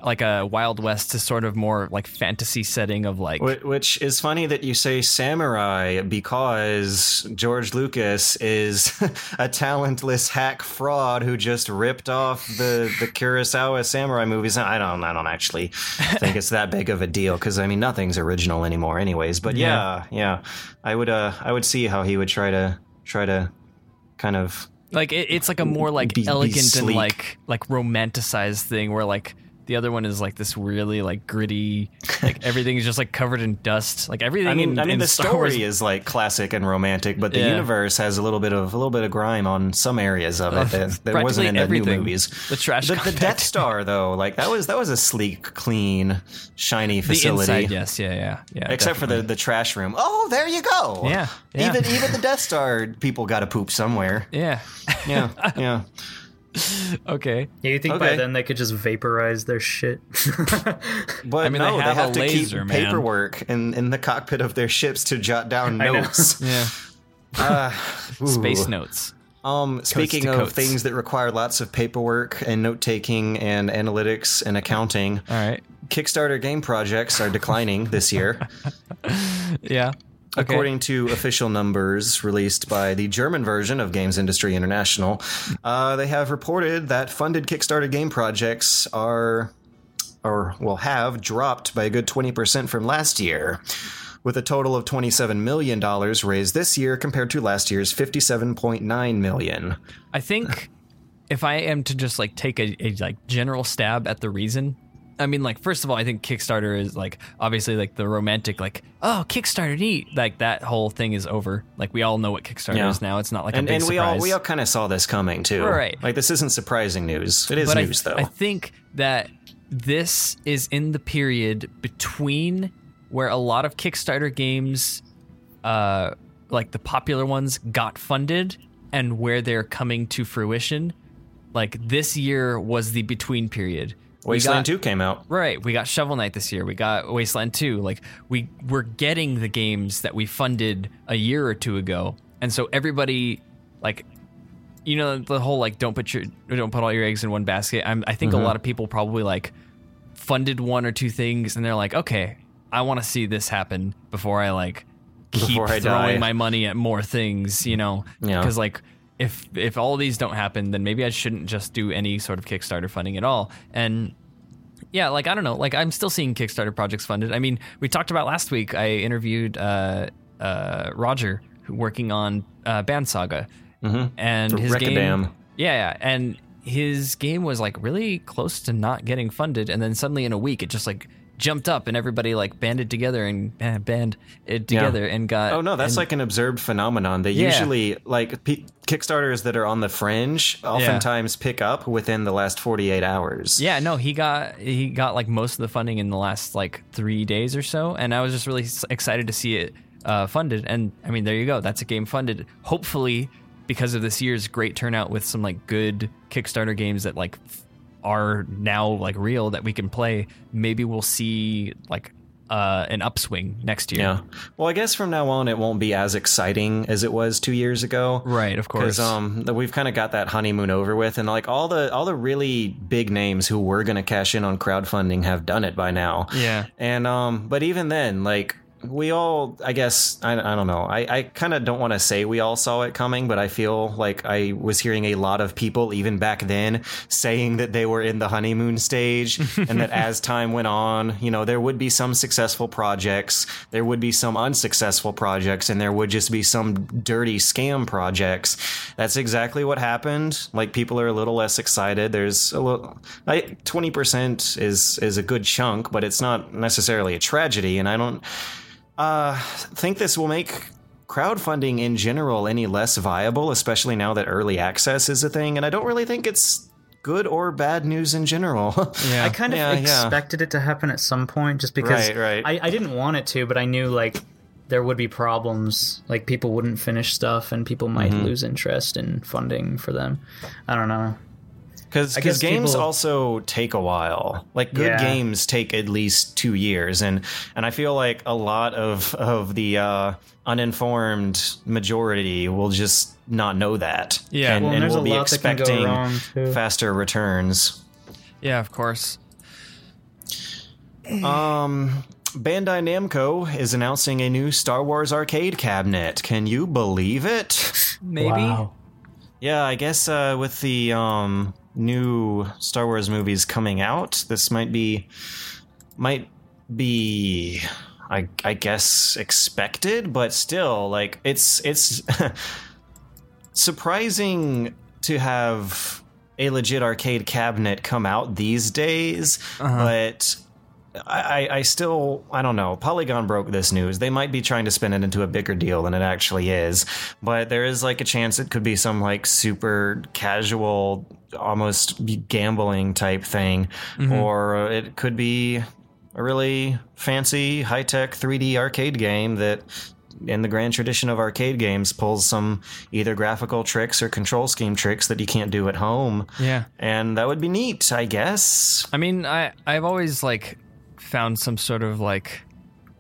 like a Wild West to sort of more like fantasy setting of like Which is funny that you say samurai because George Lucas is [LAUGHS] a talentless hack fraud who just ripped off the the Kurosawa samurai movies. I don't I don't actually think it's that big of a deal because I mean nothing's original anymore, anyways. But yeah, yeah, I would uh I would see how he would try to try to kind of like it, it's like a more like Be- be elegant and like like romanticized thing where like the other one is like this really like gritty like [LAUGHS] everything is just like covered in dust like everything I mean, in, I mean, the Star story Wars, is like classic and romantic, but the Yeah. universe has a little bit of a little bit of grime on some areas of it that, that wasn't in the everything. new movies. The trash the, the. Death Star, though, like that was that was a sleek, clean, shiny facility. the inside yes yeah yeah yeah Except for the, the trash room. Oh, there you go. Yeah, yeah. Even even the [LAUGHS] Death Star people got to poop somewhere. yeah Yeah, [LAUGHS] yeah. [LAUGHS] okay Yeah, you think Okay. by then they could just vaporize their shit? [LAUGHS] But I mean, they no, they have have, a to laser, keep man. paperwork in, in the cockpit of their ships to jot down [LAUGHS] notes. yeah Ooh. space notes Um, speaking of coats. things that require lots of paperwork and note taking and analytics and accounting, all right Kickstarter game projects are declining this year. yeah okay. According to official numbers released by the German version of Games Industry International, uh, they have reported that funded Kickstarter game projects are, or will have, dropped by a good 20% from last year, with a total of $27 million raised this year compared to last year's 57.9 million. I think if I am to just like take a, a like general stab at the reason, I mean, like first of all, I think Kickstarter is like obviously like the romantic like oh Kickstarter neat like that whole thing is over. Like we all know what Kickstarter Yeah. is now. It's not like and, a big and we surprise. all we all kind of saw this coming too. Right. Like this isn't surprising news. It is but news I, though. I think that this is in the period between where a lot of Kickstarter games, uh, like the popular ones, got funded and where they're coming to fruition. Like this year was the between period. Wasteland got- 2 came out. Right. We got Shovel Knight this year. We got Wasteland 2. Like we we're getting the games that we funded a year or two ago. And so everybody like you know the whole like don't put your don't put all your eggs in one basket. I'm, I think Mm-hmm. a lot of people probably like funded one or two things and they're like, "Okay, I want to see this happen before I like keep Before I throwing die." my money at more things, you know." Yeah. Cuz like if if all of these don't happen, then maybe I shouldn't just do any sort of Kickstarter funding at all. And yeah, like I don't know, like I'm still seeing Kickstarter projects funded. I mean, we talked about last week. I interviewed uh, uh, Roger, working on uh, Band Saga, and The his game. Yeah, yeah, and his game was like really close to not getting funded, and then suddenly in a week it just like jumped up and everybody like banded together and uh, band it together and got. Oh no, that's and- like an observed phenomenon. They Yeah. usually like Kickstarters that are on the fringe oftentimes pick up within the last 48 hours. Yeah, no, he got he got like most of the funding in the last like three days or so, and I was just really excited to see it uh, funded. And I mean, there you go, that's a game funded. Hopefully, because of this year's great turnout with some like good Kickstarter games that like are now like real that we can play, maybe we'll see like uh, an upswing next year. Yeah. Well, I guess from now on it won't be as exciting as it was two years ago. Right, of course. Because um, that we've kind of got that honeymoon over with, and like all the all the really big names who were going to cash in on crowdfunding have done it by now. Yeah. And um, but even then, like we all, I guess, I, I don't know. I, I kind of don't want to say we all saw it coming, but I feel like I was hearing a lot of people, even back then, saying that they were in the honeymoon stage [LAUGHS] and that as time went on, you know, there would be some successful projects, there would be some unsuccessful projects, and there would just be some dirty scam projects. That's exactly what happened. Like people are a little less excited. There's a little, twenty percent is is a good chunk, but it's not necessarily a tragedy. And I don't uh, think this will make crowdfunding in general any less viable, especially now that early access is a thing. And I don't really think it's good or bad news in general. [LAUGHS] Yeah. I kind of Yeah, yeah. expected it to happen at some point just because Right, right. I, I didn't want it to, but I knew like there would be problems. Like people wouldn't finish stuff and people might Mm-hmm. lose interest in funding for them. I don't know. Because I guess games people- also take a while. Like good Yeah. games take at least two years, and and I feel like a lot of of the uh, uninformed majority will just not know that. Yeah. and, Well, and there's will be lot that can go expecting wrong, faster returns. Yeah, of course. Um, Bandai Namco is announcing a new Star Wars arcade cabinet. Can you believe it? Maybe. Yeah, I guess uh, with the um, new Star Wars movies coming out, this might be might be I, I guess expected, but still, like it's it's [LAUGHS] surprising to have a legit arcade cabinet come out these days, uh-huh. but I, I still I don't know. Polygon broke this news. They might be trying to spin it into a bigger deal than it actually is, but there is like a chance it could be some like super casual, almost gambling type thing, mm-hmm. or it could be a really fancy, high tech 3D arcade game that. In the grand tradition of arcade games, pulls some either graphical tricks or control scheme tricks that you can't do at home. Yeah. And that would be neat, I guess. I mean, I I've always like found some sort of like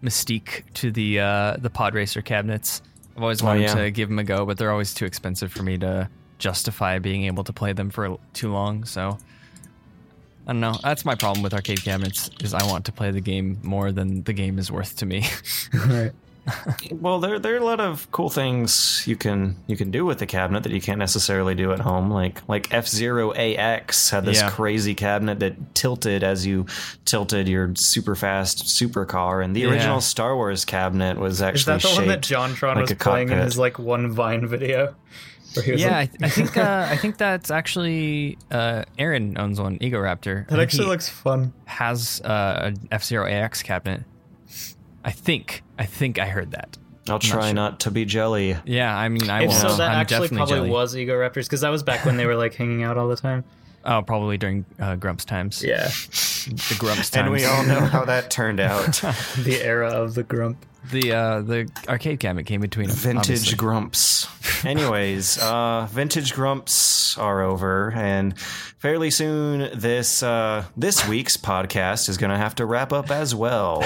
mystique to the uh, the pod racer cabinets. I've always wanted yeah. to give them a go, but they're always too expensive for me to justify being able to play them for too long. So I don't know. That's my problem with arcade cabinets is I want to play the game more than the game is worth to me. [LAUGHS] Right. [LAUGHS] Well, there there are a lot of cool things you can you can do with the cabinet that you can't necessarily do at home. Like like F Zero AX had this Yeah. crazy cabinet that tilted as you tilted your super fast supercar, and the Yeah. original Star Wars cabinet was Is actually that the one that shaped JonTron like was a playing in his like one Vine video? Where he yeah, I, like, I think uh, I think that's actually uh, Aaron owns one. Egoraptor. that actually looks fun. has uh, an F Zero AX cabinet. I think. I think I heard that. I'll try sure. not to be jelly. Yeah, I mean, I If won't. so, that I'm actually probably jelly. was Egoraptors because that was back when they were like hanging out all the time. Oh, probably during uh, Grumps times. Yeah, [LAUGHS] the Grumps times. And we all know how that turned out. [LAUGHS] the era of the grump. the uh, the arcade cabinet came between them, Vintage obviously. grumps. [LAUGHS] Anyways, uh, vintage grumps are over, and fairly soon this uh, this week's podcast is going to have to wrap up as well.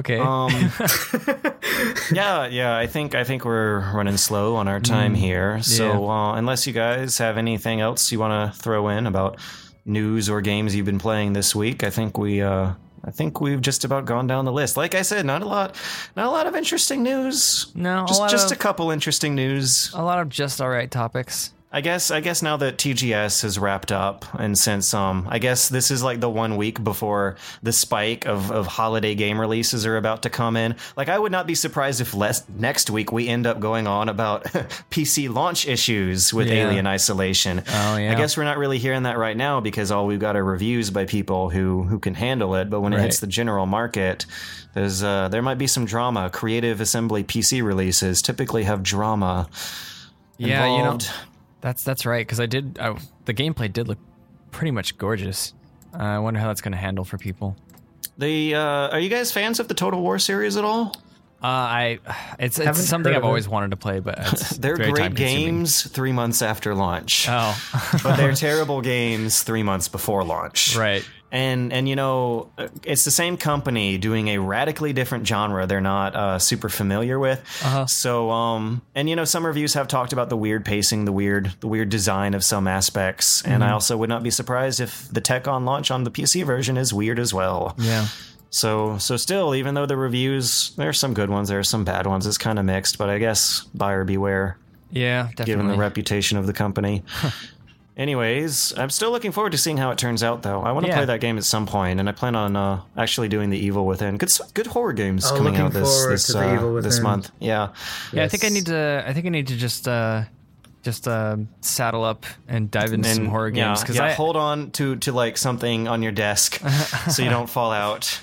Okay. Um, [LAUGHS] [LAUGHS] yeah, yeah. I think I think we're running slow on our time here. So uh, unless you guys have anything else you want to throw in about news or games you've been playing this week, I think we. Uh, I think we've just about gone down the list. Like I said, not a lot, not a lot of interesting news. No, a just lot just of- a couple interesting news. a lot of just all right topics. I guess I guess now that TGS has wrapped up, and since um, I guess this is like the one week before the spike of, of holiday game releases are about to come in. Like, I would not be surprised if less, next week we end up going on about [LAUGHS] PC launch issues with Yeah. Alien Isolation. Oh, yeah. I guess we're not really hearing that right now because all we've got are reviews by people who who can handle it. But when it hits the general market, there's uh, there might be some drama. Creative Assembly PC releases typically have drama. Yeah, you know, involved. That's that's right. Because I did, I, the gameplay did look pretty much gorgeous. Uh, I wonder how that's going to handle for people. The uh, are you guys fans of the Total War series at all? Uh, I, it's Haven't it's something I've it. always wanted to play, but [LAUGHS] it's They're very great games three months after launch, Oh, but they're [LAUGHS] terrible games three months before launch. right. And and you know uh, it's the same company doing a radically different genre they're not uh, super familiar with. Uh-huh. So um and you know some reviews have talked about the weird pacing, the weird the weird design of some aspects, and Mm-hmm. I also would not be surprised if the tech on launch on the PC version is weird as well. Yeah. So so still, even though the reviews there's some good ones, there's some bad ones. It's kind of mixed, but I guess buyer beware Yeah, definitely. given the reputation of the company. [LAUGHS] Anyways, I'm still looking forward to seeing how it turns out, though. I want to Yeah. play that game at some point, and I plan on uh, actually doing the Evil Within. Good, s- good horror games Oh, coming looking out this forward this, to the uh, Evil this Within. month. Yeah, Yeah, I think I Yes. need to. I think I need to just uh, just uh, saddle up and dive into some horror yeah, games because yeah, I hold on to to like something on your desk [LAUGHS] so you don't fall out.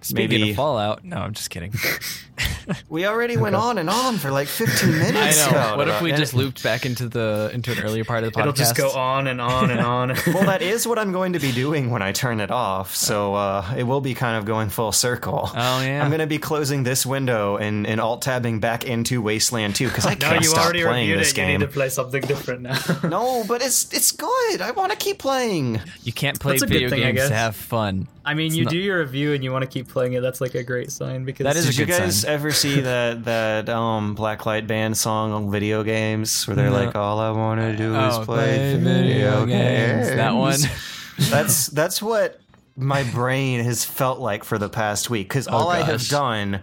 speaking maybe- of Fallout. No, I'm just kidding. [LAUGHS] [LAUGHS] We already went on and on for like 15 [LAUGHS] minutes. I know. about What it. if we And just looped back into the into an earlier part of the podcast? It'll just go on and on and on. [LAUGHS] Well, that is what I'm going to be doing when I turn it off. So uh, it will be kind of going full circle. Oh, yeah. I'm going to be closing this window and, and alt tabbing back into Wasteland 2 because I no, can't you stop already playing reviewed this it. You game. need to play something different now. No, but it's it's good. I want to keep playing. You can't play That's a good video thing, I games to guess. have fun. I mean, It's you not- do your review and you want to keep playing it. That's like a great sign because That is a Did you good guys sign. Ever see that that um Blacklight Band song on video games where they're No. like, "All I want to do is Oh, play, video games." That one. [LAUGHS] that's that's what my brain has felt like for the past week because all I have Oh, done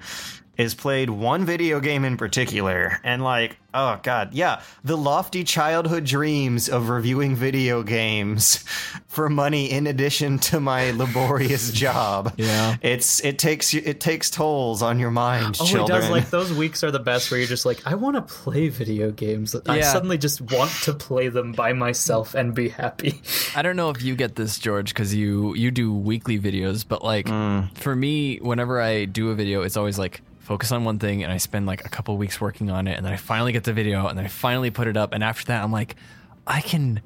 is played one video game in particular and like oh god yeah the lofty childhood dreams of reviewing video games [LAUGHS] for money in addition to my [LAUGHS] laborious job Yeah. it's it takes you it takes tolls on your mind Oh, children it does. Like those weeks are the best where you're just like, I want to play video games. I suddenly just want to play them by myself and be happy. I don't know if you get this, George, because you you do weekly videos, but like mm. for me, whenever I do a video, it's always like focus on one thing, and I spend like a couple weeks working on it, and then I finally get the video, and then I finally put it up, and after that, I'm like, I can,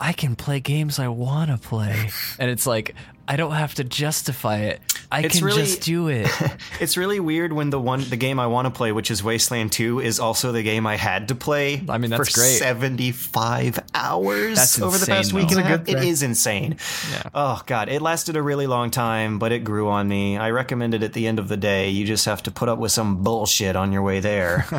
I can play games I want to play, [LAUGHS] and it's like I don't have to justify it. I It's can really- just do it. [LAUGHS] It's really weird when the one the game I want to play, which is Wasteland 2, is also the game I had to play. I mean, that's for great. 75 hours That's over the past insane, week though. and a half. It's a good It thing. is insane. Yeah. Oh god, it lasted a really long time, but it grew on me. I recommend it at the end of the day. You just have to put up with some bullshit on your way there. [LAUGHS]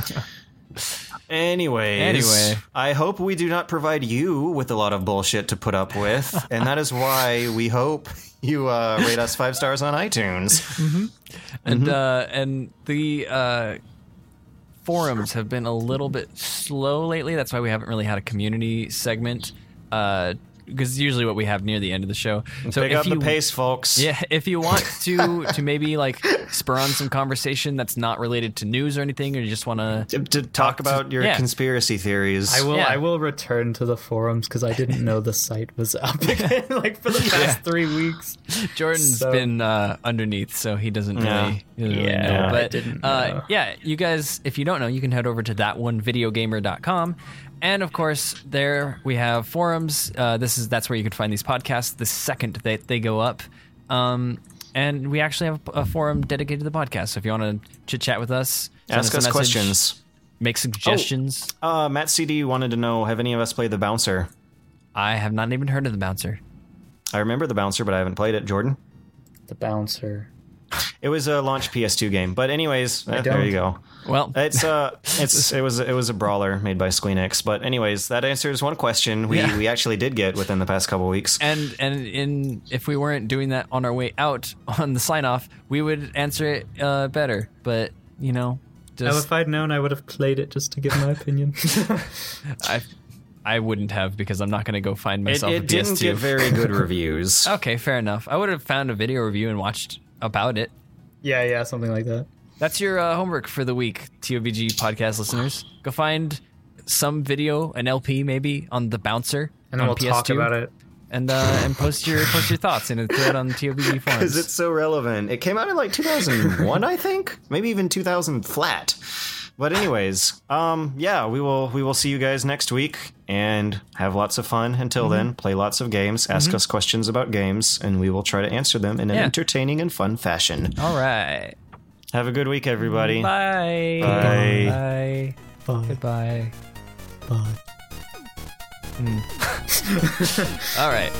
Anyways, Anyway. I hope we do not provide you with a lot of bullshit to put up with, [LAUGHS] and that is why we hope you uh, rate us five stars on iTunes. and Mm-hmm. uh, and the uh, forums have been a little bit slow lately. That's why we haven't really had a community segment. Because usually what we have near the end of the show. So Pick if up you the pace, folks. yeah, if you want [LAUGHS] to to maybe like spur on some conversation that's not related to news or anything, or you just want to to, to talk about your yeah. conspiracy theories. I will. Yeah. I will return to the forums because I didn't know the site was up [LAUGHS] again. like for the past three weeks. Jordan's So- been uh, underneath, so he doesn't really, Yeah. he doesn't really Yeah, know. I But didn't Uh, yeah, you guys, if you don't know, you can head over to thatonevideogamer.com. And of course, there we have forums. Uh, this is that's where you can find these podcasts the second that they go up. Um, and we actually have a forum dedicated to the podcast. So if you want to chit chat with us, Ask a us questions. make suggestions. Uh, Matt CD wanted to know: Have any of us played the Bouncer? I have not even heard of the bouncer. I remember the Bouncer, but I haven't played it. Jordan. The bouncer. It was a launch PS2 game, but anyways, eh, there you go. Well, [LAUGHS] It's uh, [LAUGHS] it's it was it was a brawler made by Squeenix. But anyways, that answers one question we, Yeah. we actually did get within the past couple weeks. and and in if we weren't doing that on our way out [LAUGHS] on the sign off, we would answer it uh, better. But you know, Now, just if I'd known, I would have played it just to give my opinion. I I wouldn't have because I'm not going to go find It, myself a it didn't PS2. get very good reviews. okay, fair enough. I would have found a video review and watched about it. Yeah, yeah, something like that. That's your uh, homework for the week, TOVG podcast listeners. Go find some video, an LP maybe, on the bouncer, And then on we'll talk PS2, about it. and uh, and post your post your thoughts in a thread on [LAUGHS] the TOVG Because forums. it's so relevant. It came out in like 2001, I think, maybe even 2000 flat. But anyways, um, yeah, we will we will see you guys next week and have lots of fun. Until Mm-hmm. then, play lots of games, ask us questions about games, and we will try to answer them in an Yeah. entertaining and fun fashion. All right. Have a good week, everybody. Bye. Bye. Bye. Goodbye. Bye. Hmm. [LAUGHS] All right.